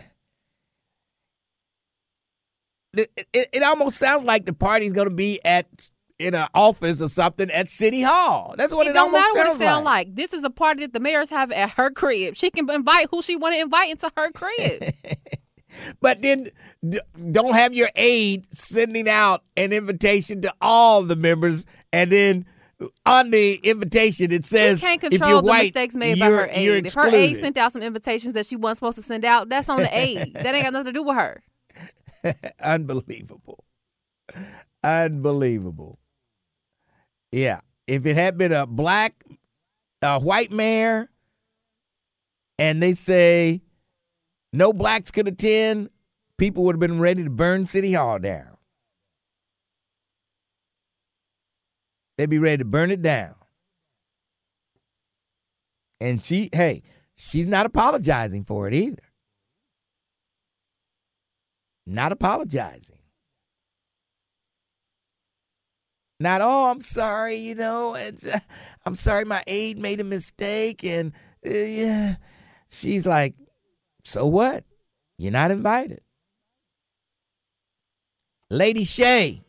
it, it almost sounds like the party's going to be at in an office or something at City Hall. That's what it, it don't almost matter what it sounds sound like. like. This is a party that the mayors have at her crib. She can invite who she want to invite into her crib. But then d- don't have your aide sending out an invitation to all the members, and then on the invitation it she says can't if control the white, mistakes made by her aide. If her aide sent out some invitations that she wasn't supposed to send out, that's on the aide. that ain't got nothing to do with her. Unbelievable. Unbelievable. Yeah. If it had been a black, a white mayor, and they say no blacks could attend, people would have been ready to burn City Hall down. They'd be ready to burn it down. And she, hey, she's not apologizing for it either. Not apologizing. Not, oh, I'm sorry, you know, uh, I'm sorry my aide made a mistake. And uh, yeah, she's like, so what? You're not invited. Lady Shay.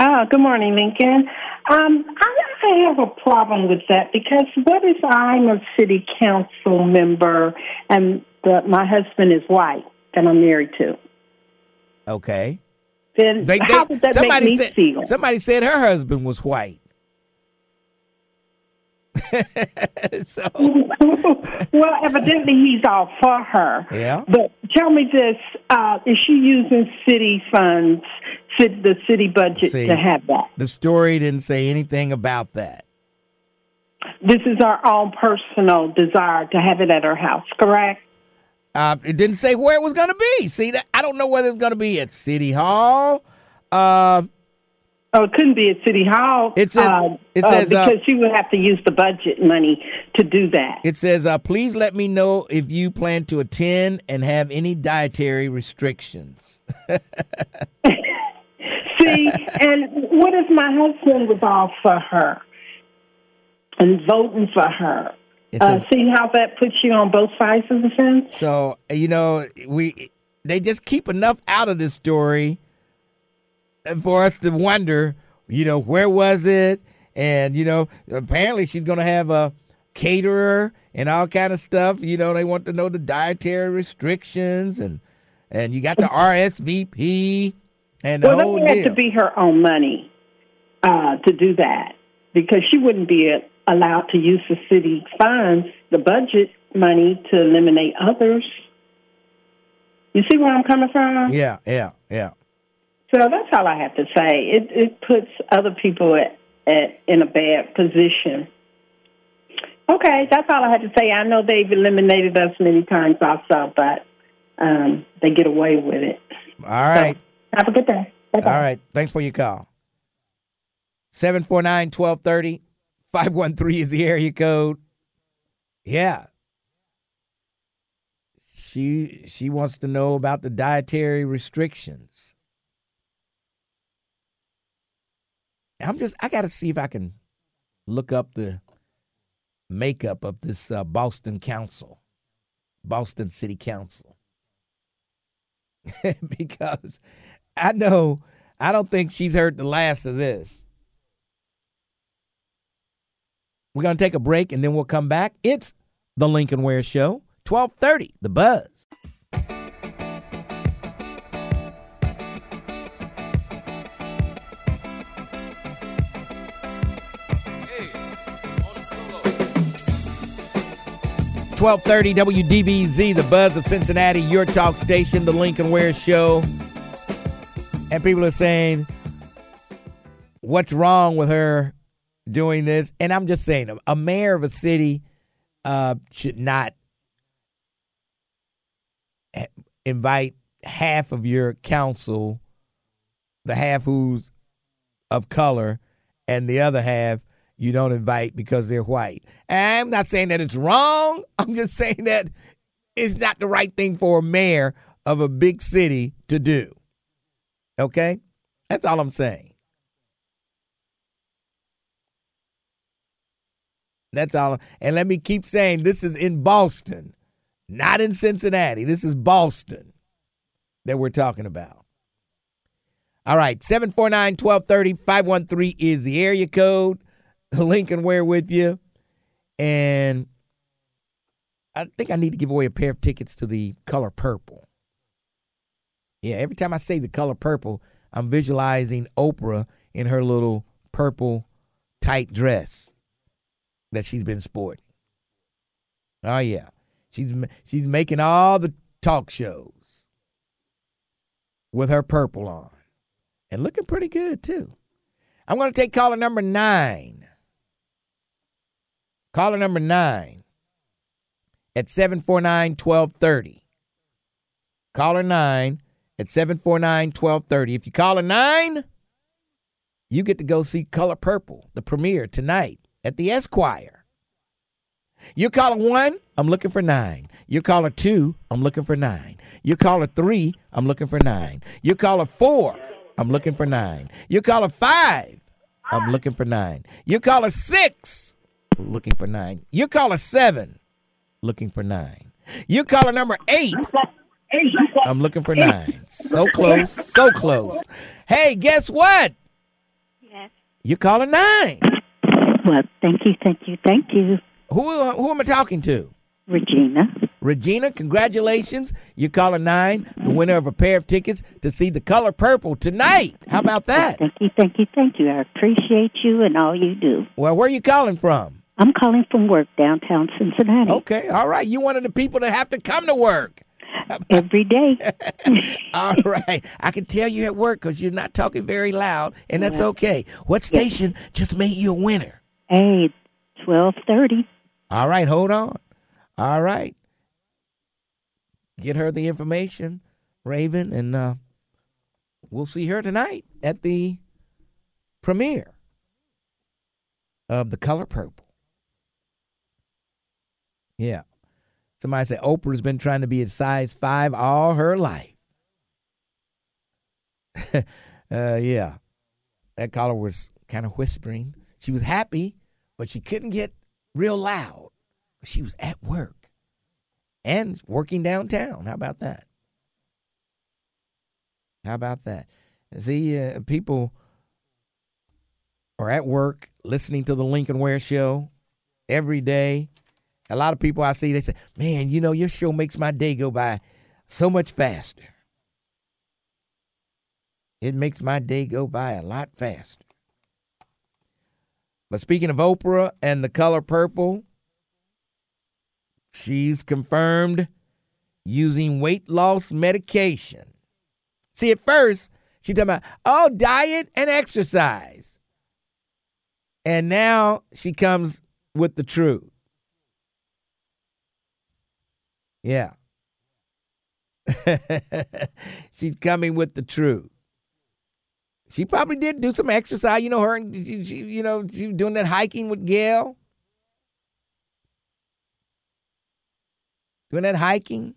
Oh, good morning, Lincoln. Um, I, I have a problem with that because what if I'm a city council member and the, my husband is white that I'm married to? Okay. Then They- they- how would that make me said, feel? Somebody said her husband was white. so, well, evidently he's all for her. yeah. But tell me this: uh, is she using city funds, the city budget, See. to have that? The story didn't say anything about that. This is our own personal desire to have it at our house, correct? Uh, it didn't say where it was going to be. See that? I don't know whether it's going to be at City Hall. Uh, Oh, it couldn't be at City Hall. It says- uh, it uh, says, uh, because she would have to use the budget money to do that. it says, uh, "Please let me know if you plan to attend and have any dietary restrictions." See, and what if my husband was all for her and voting for her? Uh, says- see how that puts you on both sides of the fence? So you know, we they just keep enough out of this story for us to wonder, you know, where was it? And you know, apparently she's going to have a caterer and all kind of stuff. You know, they want to know the dietary restrictions and and you got the RSVP and the well, whole that would have to be her own money uh, to do that because she wouldn't be uh, allowed to use the city funds, the budget money, to eliminate others. You see where I'm coming from? yeah, yeah, yeah. So that's all I have to say. It it puts other people at, at in a bad position. Okay, that's all I had to say. I know they've eliminated us many times also, but um, they get away with it. All right. Have a good day. Bye-bye. All right. Thanks for your call. 749 1230 513 is the area code. Yeah. She she wants to know about the dietary restrictions. I'm just I got to see if I can look up the makeup of this uh, Boston Council, Boston City Council. because I know I don't think she's heard the last of this. We're gonna take a break and then we'll come back. It's the Lincoln Ware Show, twelve thirty. The Buzz. Twelve thirty WDBZ, the Buzz of Cincinnati, your talk station, the Lincoln Ware Show. And people are saying, what's wrong with her doing this? And I'm just saying, a mayor of a city uh, should not invite half of your council, the half who's of color, and the other half you don't invite because they're white. I'm not saying that it's wrong. I'm just saying that it's not the right thing for a mayor of a big city to do. Okay? That's all I'm saying. That's all. And let me keep saying this is in Boston, not in Cincinnati. This is Boston that we're talking about. All right, 749 1230 513 is the area code. Lincoln Ware with you. And I think I need to give away a pair of tickets to the color purple. Yeah, every time I say the color purple, I'm visualizing Oprah in her little purple tight dress that she's been sporting. Oh yeah, she's she's making all the talk shows with her purple on, and looking pretty good too. I'm going to take caller number nine. Caller number nine at 749 1230. Caller nine at 749 1230. If you call a nine, you get to go see Color Purple, the premiere tonight at the Esquire. You call a one, I'm looking for nine. You call a two, I'm looking for nine. You call a three, I'm looking for nine. You call a four, I'm looking for nine. You call a five, I'm looking for nine. You call a six, looking for nine. You call a seven, looking for nine. You call a number eight, I'm looking for nine. So close, so close. Hey, guess what? Yes. You call a nine. Well, thank you, thank you, thank you, Who who am I talking to? Regina. Regina, congratulations. You call a nine, the winner of a pair of tickets to see the color purple tonight. How about that? Thank you, thank you, thank you. I appreciate you and all you do. Well, where are you calling from? I'm calling from work downtown Cincinnati Okay, all right. You one of the people that have to come to work. every day. All right. I can tell you at work because you're not talking very loud, and that's okay. What station just made you a winner? hey, twelve thirty. All right, hold on. All right. Get her the information, Raven, and uh, we'll see her tonight at the premiere of The Color Purple. Yeah. Somebody said Oprah's been trying to be a size five all her life. uh, yeah. That caller was kind of whispering. She was happy, but she couldn't get real loud She was at work and working downtown. How about that? How about that? See, uh, people are at work listening to the Lincoln Ware Show every day. A lot of people I see, they say, "Man, you know, your show makes my day go by so much faster." It makes my day go by a lot faster. But speaking of Oprah and the color purple, she's confirmed using weight loss medication. See, at first, she talking about, oh, diet and exercise. And now she comes with the truth. Yeah. She's coming with the truth. She probably did do some exercise. You know, her and she, she, you know, she was doing that hiking with Gayle. Doing that hiking.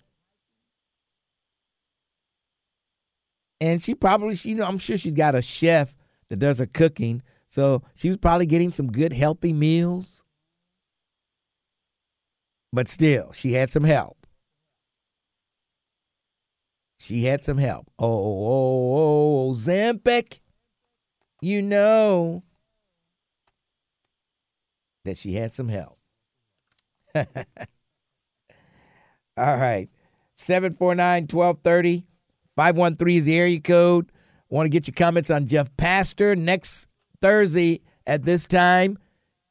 And she probably, she, you know, I'm sure she's got a chef that does her cooking. So she was probably getting some good, healthy meals. But still, she had some help. She had some help. Oh, oh, oh, oh, oh Zampic. You know that she had some help. All right. 749 1230. 513 is the area code. Want to get your comments on Jeff Pastor. Next Thursday at this time,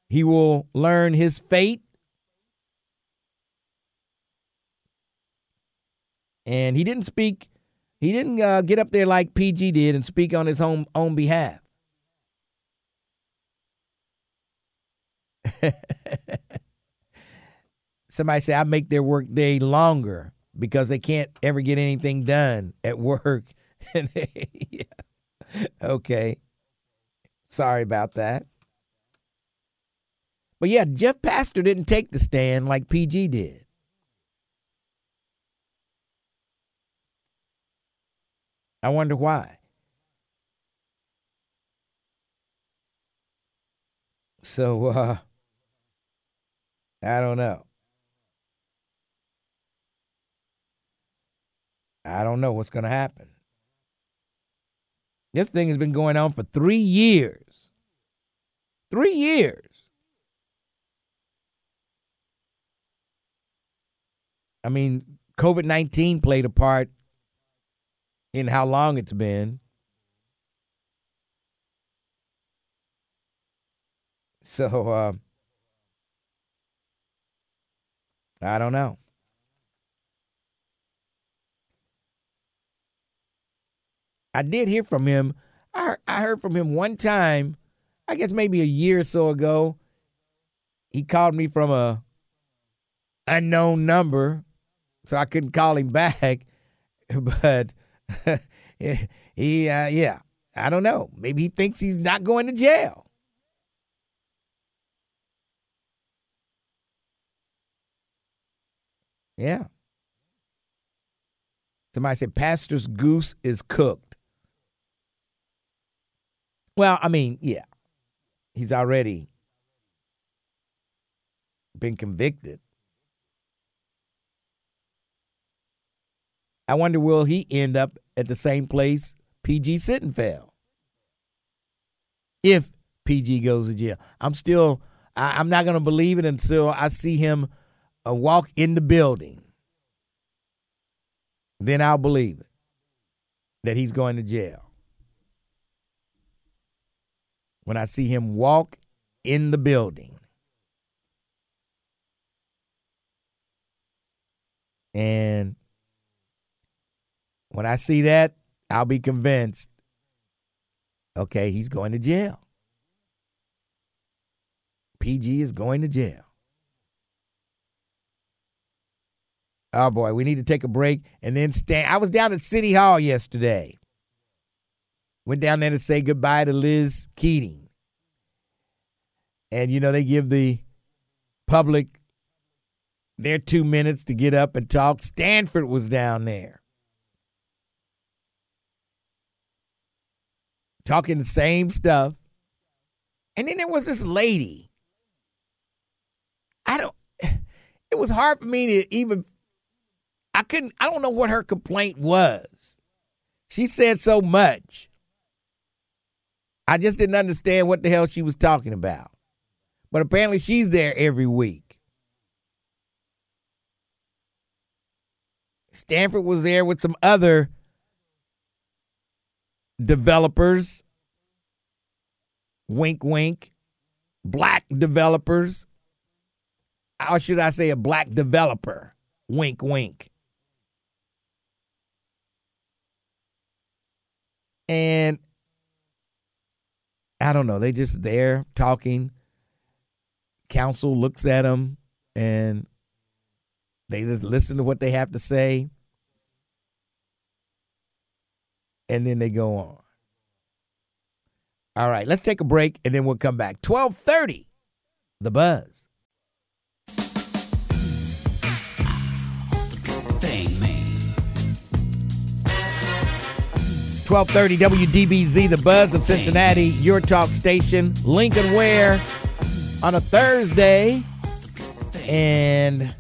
he will learn his fate. And he didn't speak, he didn't uh, get up there like PG did and speak on his own, own behalf. Somebody say, I make their work day longer because they can't ever get anything done at work. yeah. Okay. Sorry about that. But yeah, Jeff Pastor didn't take the stand like PG did. I wonder why. So uh I don't know. I don't know what's going to happen. This thing has been going on for three years. Three years. I mean, COVID 19 played a part in how long it's been. So, uh, I don't know. I did hear from him. I I heard from him one time, I guess maybe a year or so ago. He called me from a unknown number, so I couldn't call him back. But he, uh, yeah, I don't know. Maybe he thinks he's not going to jail. Yeah. Somebody said Pastor's goose is cooked. Well, I mean, yeah. He's already been convicted. I wonder will he end up at the same place PG Sittenfeld? If PG goes to jail. I'm still I, am not gonna believe it until I see him uh, walk in the building. Then I'll believe it that he's going to jail. When I see him walk in the building. And when I see that, I'll be convinced okay, he's going to jail. PG is going to jail. Oh boy, we need to take a break and then stand. I was down at City Hall yesterday. Went down there to say goodbye to Liz Keating. And you know, they give the public their two minutes to get up and talk. Stanford was down there. Talking the same stuff. And then there was this lady. I don't it was hard for me to even. I couldn't. I don't know what her complaint was. She said so much. I just didn't understand what the hell she was talking about. But apparently, she's there every week. Stanford was there with some other developers. Wink, wink. Black developers. Or should I say a black developer? Wink, wink. And I don't know. They just there talking. Council looks at them and they just listen to what they have to say. And then they go on. All right, let's take a break and then we'll come back. 1230, The Buzz. Thing, man. 1230 WDBZ, The Buzz of Cincinnati, your talk station. Lincoln Ware on a Thursday. And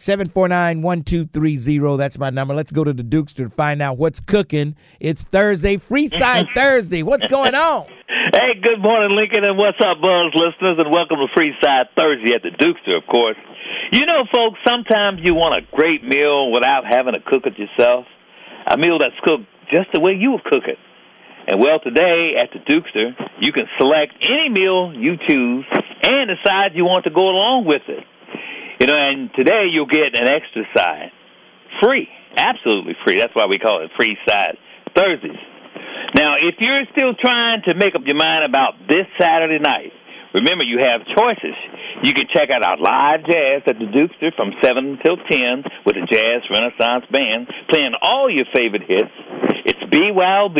749-1230, that's my number. Let's go to the Dukester to find out what's cooking. It's Thursday, Freeside Thursday. What's going on? Hey, good morning, Lincoln, and what's up, Buzz listeners, and welcome to Freeside Thursday at the Dukester, of course. You know, folks, sometimes you want a great meal without having to cook it yourself. A meal that's cooked just the way you would cook it. And well, today at the Dukester, you can select any meal you choose and the side you want to go along with it. You know, and today you'll get an extra side. Free. Absolutely free. That's why we call it Free Side Thursdays. Now, if you're still trying to make up your mind about this Saturday night, remember you have choices. You can check out our live jazz at the Dukester from 7 until 10 with the Jazz Renaissance Band playing all your favorite hits. It's BYOB,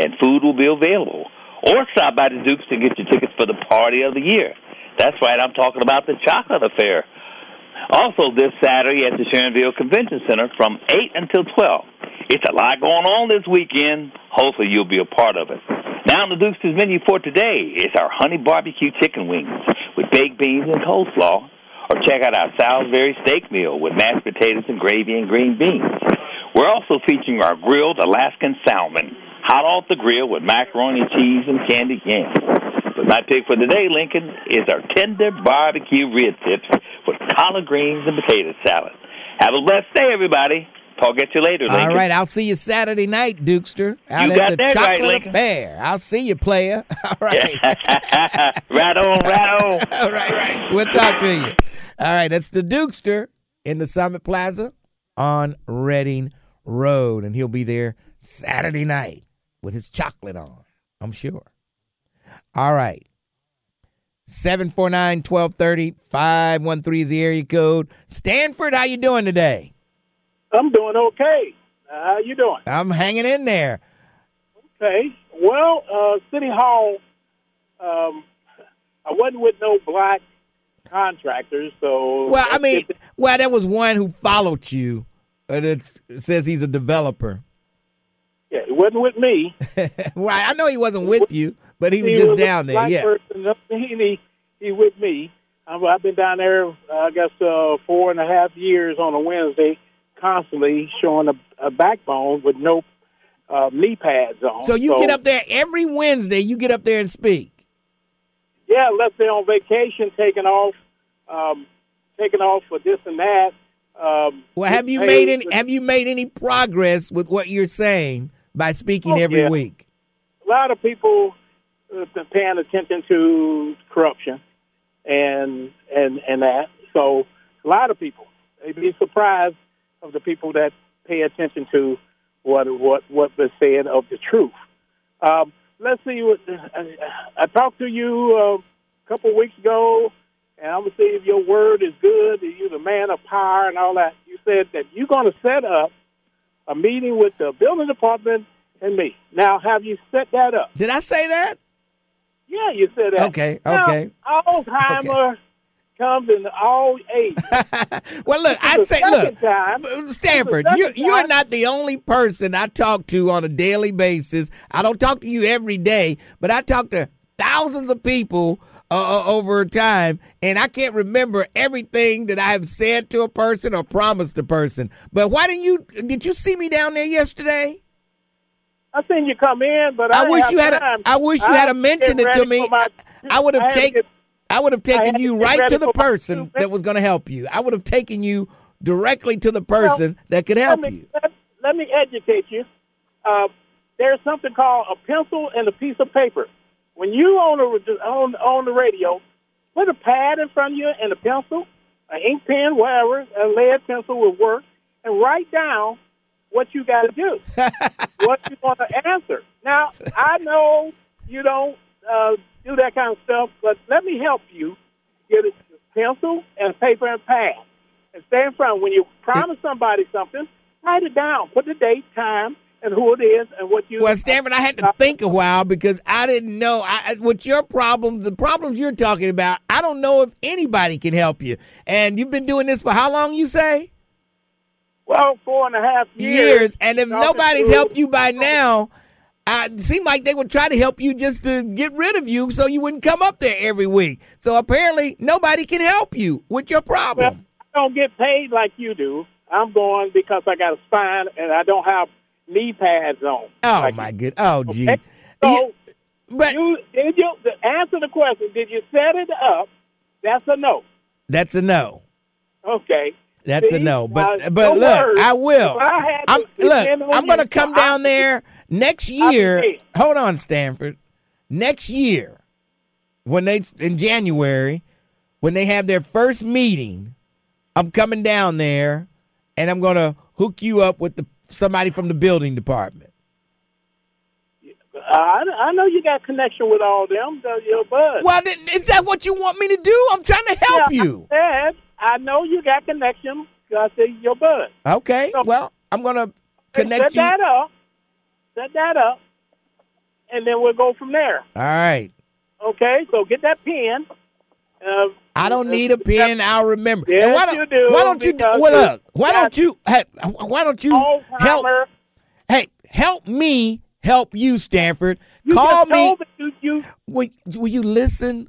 and food will be available. Or stop by the Dukes to get your tickets for the party of the year. That's right, I'm talking about the Chocolate Affair. Also, this Saturday at the Sharonville Convention Center from 8 until 12. It's a lot going on this weekend. Hopefully, you'll be a part of it. Now, the Duke's menu for today is our honey barbecue chicken wings with baked beans and coleslaw. Or check out our Salisbury steak meal with mashed potatoes and gravy and green beans. We're also featuring our grilled Alaskan salmon, hot off the grill with macaroni, cheese, and candied yams. But my pick for today, Lincoln, is our tender barbecue rib tips with collard greens and potato salad. Have a blessed day, everybody. Talk at you later, Lincoln. All right, I'll see you Saturday night, Dukester, out You at got the that right, Chocolate Lincoln. Affair. I'll see you, player. All right. right on, right on. All right. We'll talk to you. All right, that's the Dukester in the Summit Plaza on Reading Road. And he'll be there Saturday night with his chocolate on, I'm sure. All right. 749 1230 513 is the area code. Stanford, how you doing today? I'm doing okay. Uh, how you doing? I'm hanging in there. Okay. Well, uh, City Hall, um, I wasn't with no black contractors, so Well, I mean, well, there was one who followed you. And it says he's a developer. yeah, it wasn't with me. right. I know he wasn't with you, but he was He just was down there. Yeah. person. He, he, he with me. I've, I've been down there, uh, I guess, uh, four and a half years on a Wednesday, constantly showing a, a backbone with no uh, knee pads on. So you get up there every Wednesday. You get up there and speak. Yeah, unless they're on vacation, taking off, um, taking off for this and that. Um, Well, have you made any? Have you made any progress with what you're saying by speaking Oh, every yeah. week? a lot of people uh, paying attention to corruption and and and that. So a lot of people they'd be surprised of the people that pay attention to what what what was said of the truth. Um, let's see what I, I talked to you uh, a couple of weeks ago, and I'm gonna see if your word is good. That you're the man of power and all that. You said that you're gonna set up a meeting with the building department and me. Now, have you set that up? Did I say that? Yeah, you said that. Okay, Now, okay. Alzheimer comes in all ages. Well, look, I say, look, time, Stanford, you you're time- not the only person I talk to on a daily basis. I don't talk to you every day, but I talk to thousands of people uh, uh, over time, and I can't remember everything that I have said to a person or promised a person. But why didn't you? Did you see me down there yesterday? I seen you come in, but I, I wish you had. time. A, I wish you I had a mentioned it to me. my- I would have taken. get- I would have taken you right to the person that was going to help you. I would have taken you directly to the person that could help let me, you. Let, let me educate you. Uh, there's something called a pencil and a piece of paper. When you on the on on the radio, put a pad in front of you and a pencil, an ink pen, whatever, a lead pencil will work, and write down what you got to do, what you want to answer. Now, I know you don't uh, do that kind of stuff, but let me help you. Get a pencil and paper and pad, and stay in front. When you promise somebody something, write it down. Put the date, time, and who it is, and what you. Well, Stanford, I had to think a while because I didn't know. I, I- what your problem, the problems you're talking about, I don't know if anybody can help you. And you've been doing this for how long? You say Well, four and a half years. years. And if nobody's helped you by now, uh, it seemed like they would try to help you just to get rid of you, so you wouldn't come up there every week. So apparently, nobody can help you with your problem. I don't get paid like you do. I'm going because I got a spine and I don't have knee pads on. Oh my good. Oh gee. Okay? So, but you did you to answer the question? Did you set it up? That's a no. That's a no. Okay. That's See? a no. But Now, but no look, words. I will. I I'm, look. I'm gonna come so down there next year. Hold on, Stanford. Next year, when they in January, when they have their first meeting, I'm coming down there, and I'm gonna hook you up with the somebody from the building department. I, I know you got connection with all them. The, your bud. Well, is that what you want me to do? I'm trying to help Yeah, you. I said I know you got connection. 'cause I said your bud. Okay. Well, I'm gonna Set connect you. Set that up. Set that up, and then we'll go from there. All right. Okay, so get that pen. Uh, I don't need a pen. I'll remember. Yes, And why don't, you do, Why don't you? Well, look. Why don't you? Hey, why don't you help? Hey, help me help you, Stanford. You Call just me. told me you, you Will, will you listen?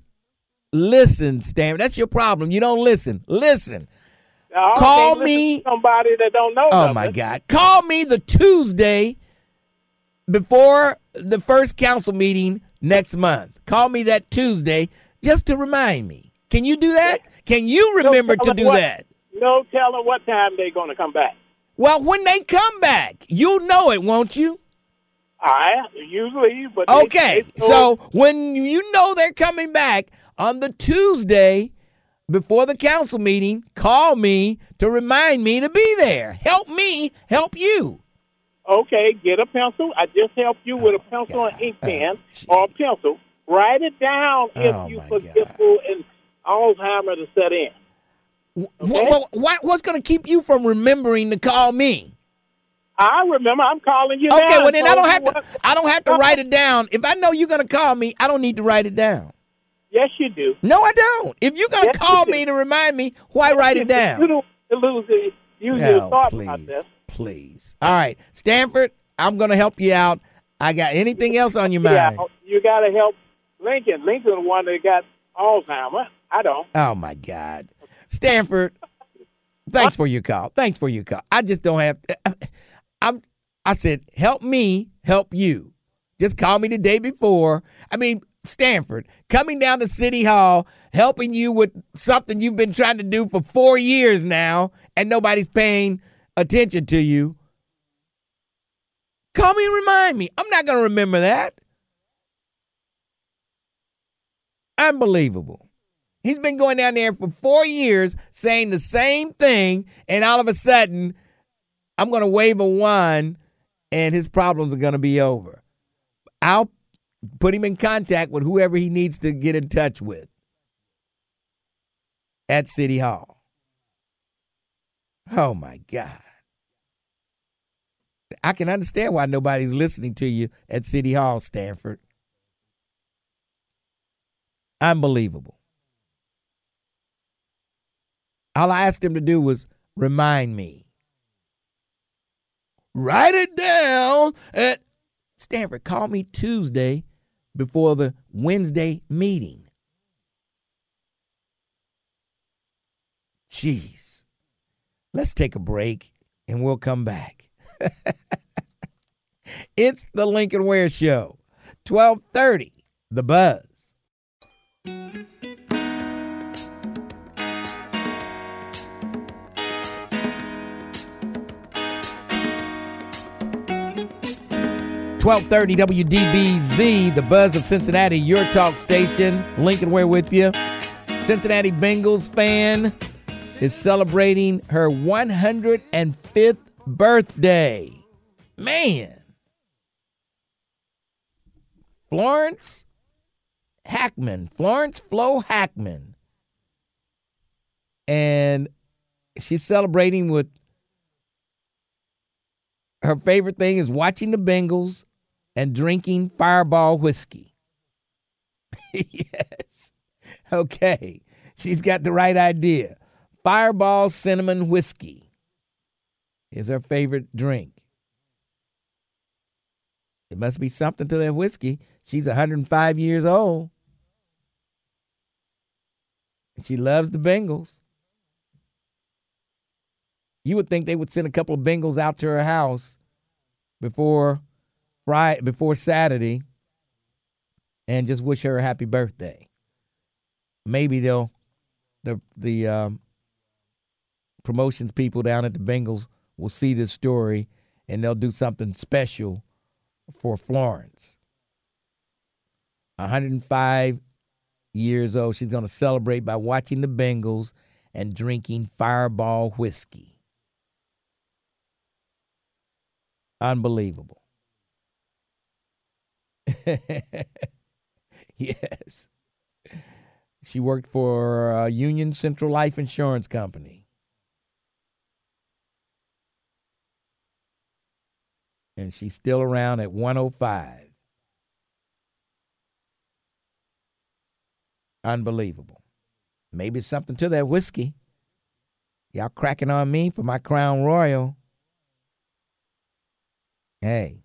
Listen, Stanford. That's your problem. You don't listen. Listen. Call me- somebody that don't know. Oh nothing. my God! Call me the Tuesday before the first council meeting next month. Call me that Tuesday just to remind me. Can you do that? Can you remember to do what- that? No telling what time they're going to come back. Well, when they come back, you'll know it, won't you? I usually, but Okay, they so when you know they're coming back on the Tuesday before the council meeting, call me to remind me to be there. Help me help you. okay, get a pencil. I just helped you with a oh, pencil and ink pen oh, or a pencil. Write it down if Oh, you forgetful and Alzheimer to set in. Wh- what- what's going to keep you from remembering to call me? I remember. I'm calling you. Okay, now well then and I don't have to. I don't have to write it down. If I know you're going to call me, I don't need to write it down. Yes, you do. No, I don't. If you're going to Yes, call me to remind me, why write it down? You don't lose it. You No, just thought please. about this. Please. All right, Stanford, I'm going to help you out. I got anything else on your mind? Yeah, you got to help Lincoln. Lincoln, the one that got Alzheimer. I don't. Oh my God, Stanford. Thanks for your call. Thanks for your call. I just don't have. I'm. I said, help me, help you. Just call me the day before. I mean, Stanford coming down to City Hall, helping you with something you've been trying to do for four years now, and nobody's paying attention to you. Call me and remind me. I'm not going to remember that. Unbelievable. He's been going down there for four years saying the same thing, and all of a sudden, I'm going to wave a wand and his problems are going to be over. I'll put him in contact with whoever he needs to get in touch with at City Hall. Oh my God. I can understand why nobody's listening to you at City Hall, Stanford. Unbelievable. All I asked him to do was remind me. Write it down at Stanford. Call me Tuesday before the Wednesday meeting. Jeez. Let's take a break and we'll come back. it's the Lincoln Ware Show, 1230, The Buzz. Twelve thirty WDBZ, the buzz of Cincinnati, your talk station. Lincoln, Ware with you. Cincinnati Bengals fan is celebrating her 105th birthday. Man. Florence Hackman, Florence Flo Hackman. And she's celebrating with her favorite thing is watching the Bengals and drinking Fireball whiskey. yes. Okay. She's got the right idea. Fireball cinnamon whiskey is her favorite drink. It must be something to that whiskey. She's 105 years old. She loves the Bengals. You would think they would send a couple of Bengals out to her house before Friday, before Saturday, and just wish her a happy birthday. Maybe they'll the the um, promotions people down at the Bengals will see this story and they'll do something special for Florence. 105 years old. She's going to celebrate by watching the Bengals and drinking Fireball whiskey. Unbelievable. yes. She worked for uh, Union Central Life Insurance Company. And she's still around at 105. Unbelievable. Maybe it's something to that whiskey. Y'all cracking on me for my Crown Royal. Hey,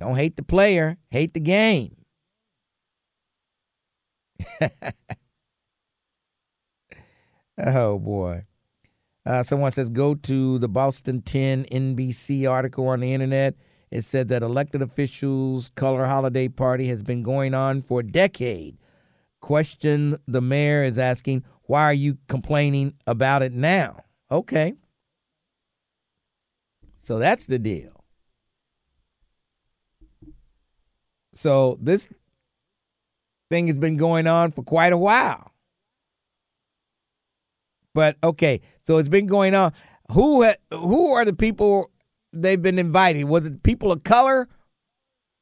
don't hate the player, hate the game. oh boy. Uh, someone says go to the Boston 10 NBC article on the internet. It said that elected officials' color holiday party has been going on for a decade. Question the mayor is asking, why are you complaining about it now? Okay. So that's the deal. So this thing has been going on for quite a while. But okay, so it's been going on. Who who are the people they've been inviting? Was it people of color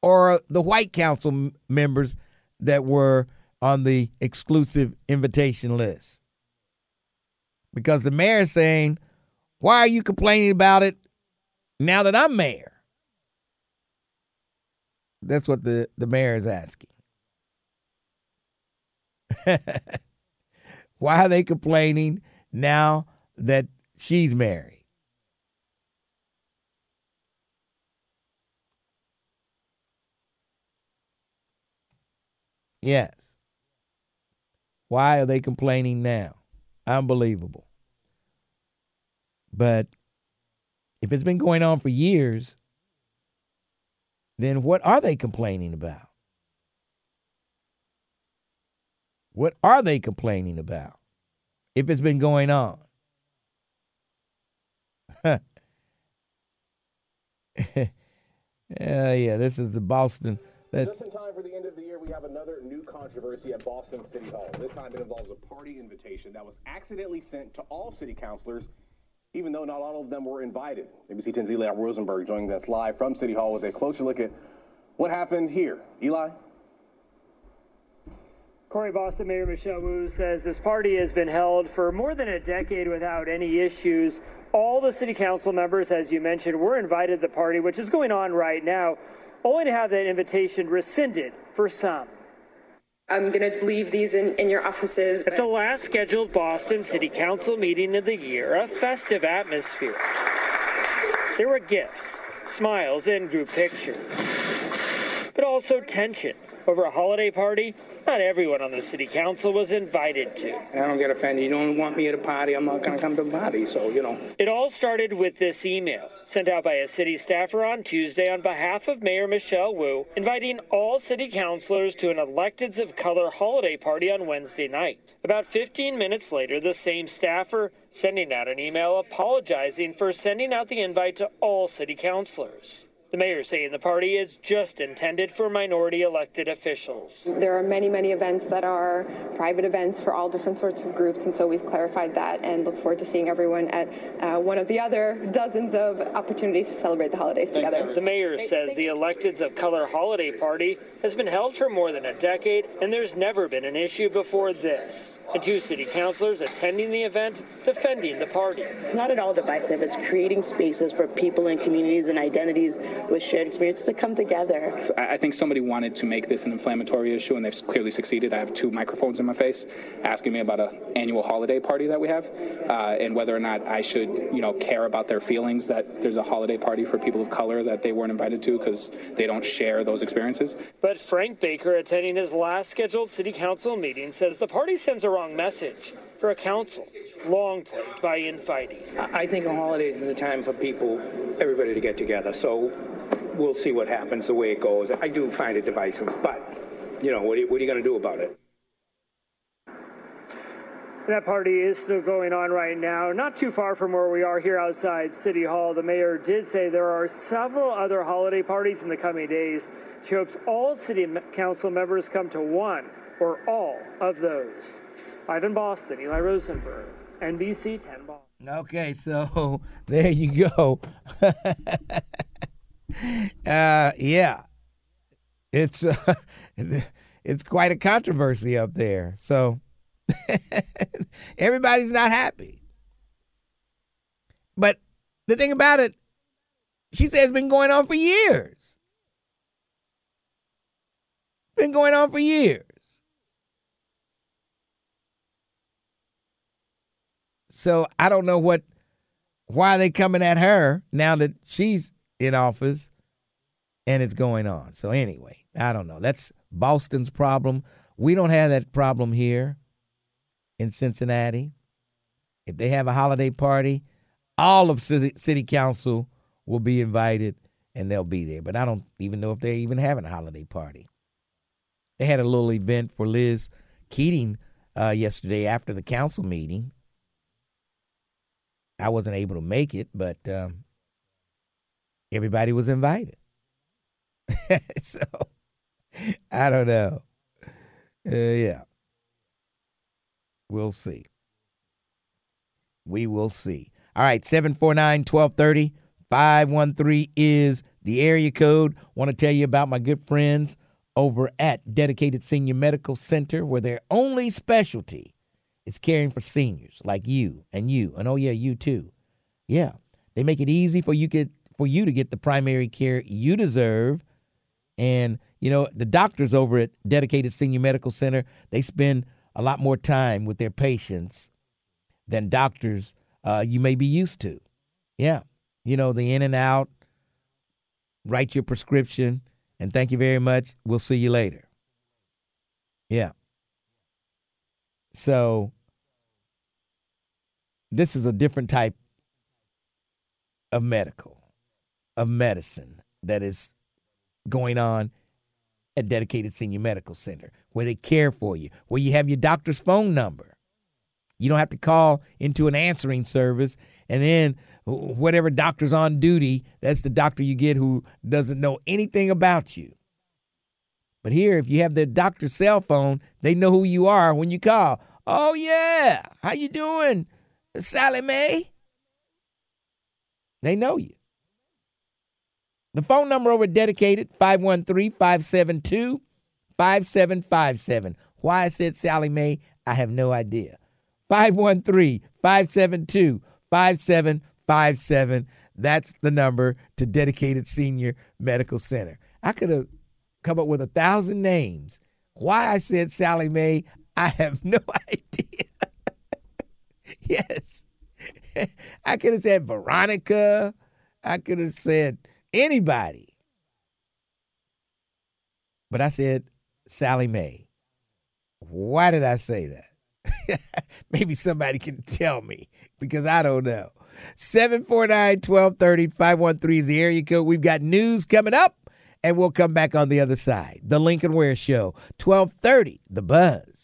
or the white council members that were on the exclusive invitation list? Because the mayor is saying, "Why are you complaining about it now that I'm mayor?" That's what the, the mayor is asking. Why are they complaining now that she's married? Yes. Why are they complaining now? Unbelievable. But if it's been going on for years, then what are they complaining about? What are they complaining about if it's been going on? uh, yeah, this is the Boston. That, Just in time for the end of the year, we have another new controversy at Boston City Hall. This time it involves a party invitation that was accidentally sent to all city councilors, even though not all of them were invited. NBC 10's Eli Rosenberg joining us live from City Hall with a closer look at what happened here. Eli? Corey Boston Mayor Michelle Wu says this party has been held for more than a decade without any issues. All the city council members, as you mentioned, were invited to the party, which is going on right now, only to have that invitation rescinded for some. I'm going to leave these in, in your offices. At the last scheduled Boston City Council meeting of the year, a festive atmosphere. There were gifts, smiles, and group pictures, but also tension over a holiday party not everyone on the city council was invited to. I don't get offended. You don't want me at a party, I'm not going to come to the party. So, you know. It all started with this email sent out by a city staffer on Tuesday on behalf of Mayor Michelle Wu, inviting all city councilors to an Electeds of Color holiday party on Wednesday night. About 15 minutes later, the same staffer sending out an email apologizing for sending out the invite to all city councilors. The mayor saying the party is just intended for minority elected officials. There are many, many events that are private events for all different sorts of groups, and so we've clarified that and look forward to seeing everyone at uh, one of the other dozens of opportunities to celebrate the holidays together. The mayor says the Electeds of Color holiday party has been held for more than a decade, and there's never been an issue before this. And two city councilors attending the event defending the party. It's not at all divisive. It's creating spaces for people and communities and identities with shared experiences to come together. I think somebody wanted to make this an inflammatory issue, and they've clearly succeeded. I have two microphones in my face asking me about an annual holiday party that we have, uh, and whether or not I should, you know, care about their feelings that there's a holiday party for people of color that they weren't invited to because they don't share those experiences. But Frank Baker, attending his last scheduled city council meeting, says the party sends a wrong message for a council long plagued by infighting. I think on holidays is a time for people, everybody to get together. So we'll see what happens, the way it goes. I do find it divisive, but, you know, what are you, what are you going to do about it? That party is still going on right now, not too far from where we are here outside City Hall. The mayor did say there are several other holiday parties in the coming days. She hopes all city council members come to one or all of those. Live in Boston, Eli Rosenberg, NBC 10 Boston. Okay, so there you go. uh, yeah, it's uh, it's quite a controversy up there. So everybody's not happy. But the thing about it, she says it's been going on for years. Been going on for years. So I don't know what why they coming at her now that she's in office and it's going on. So anyway, I don't know. That's Boston's problem. We don't have that problem here in Cincinnati. If they have a holiday party, all of city, city council will be invited and they'll be there. But I don't even know if they're even having a holiday party. They had a little event for Liz Keating uh, yesterday after the council meeting. I wasn't able to make it, but um, everybody was invited. so I don't know. Uh, yeah. We'll see. We will see. All right, 749 1230 513 is the area code. Want to tell you about my good friends over at Dedicated Senior Medical Center, where their only specialty is caring for seniors like you and you, and oh yeah, you too. Yeah, they make it easy for you get for you to get the primary care you deserve. And you know the doctors over at Dedicated Senior Medical Center they spend a lot more time with their patients than doctors uh, you may be used to. Yeah, you know the in and out, write your prescription, and thank you very much. We'll see you later. Yeah. So this is a different type of medical, of medicine that is going on at Dedicated Senior Medical Center, where they care for you, where you have your doctor's phone number. You don't have to call into an answering service and then whatever doctor's on duty, that's the doctor you get who doesn't know anything about you. But here, if you have the doctor's cell phone, they know who you are when you call. Oh yeah, how you doing, Sally Mae? They know you. The phone number over dedicated 513-572-5757. Why I said Sally Mae, I have no idea. 513-572-5757. That's the number to Dedicated Senior Medical Center. I could have come up with a thousand names. Why I said Sally Mae, I have no idea. yes. I could have said Veronica. I could have said anybody. But I said Sally Mae. Why did I say that? Maybe somebody can tell me because I don't know. 749 1230 513 is the area code. We've got news coming up, and we'll come back on the other side. The Lincoln Ware Show, 1230, The Buzz.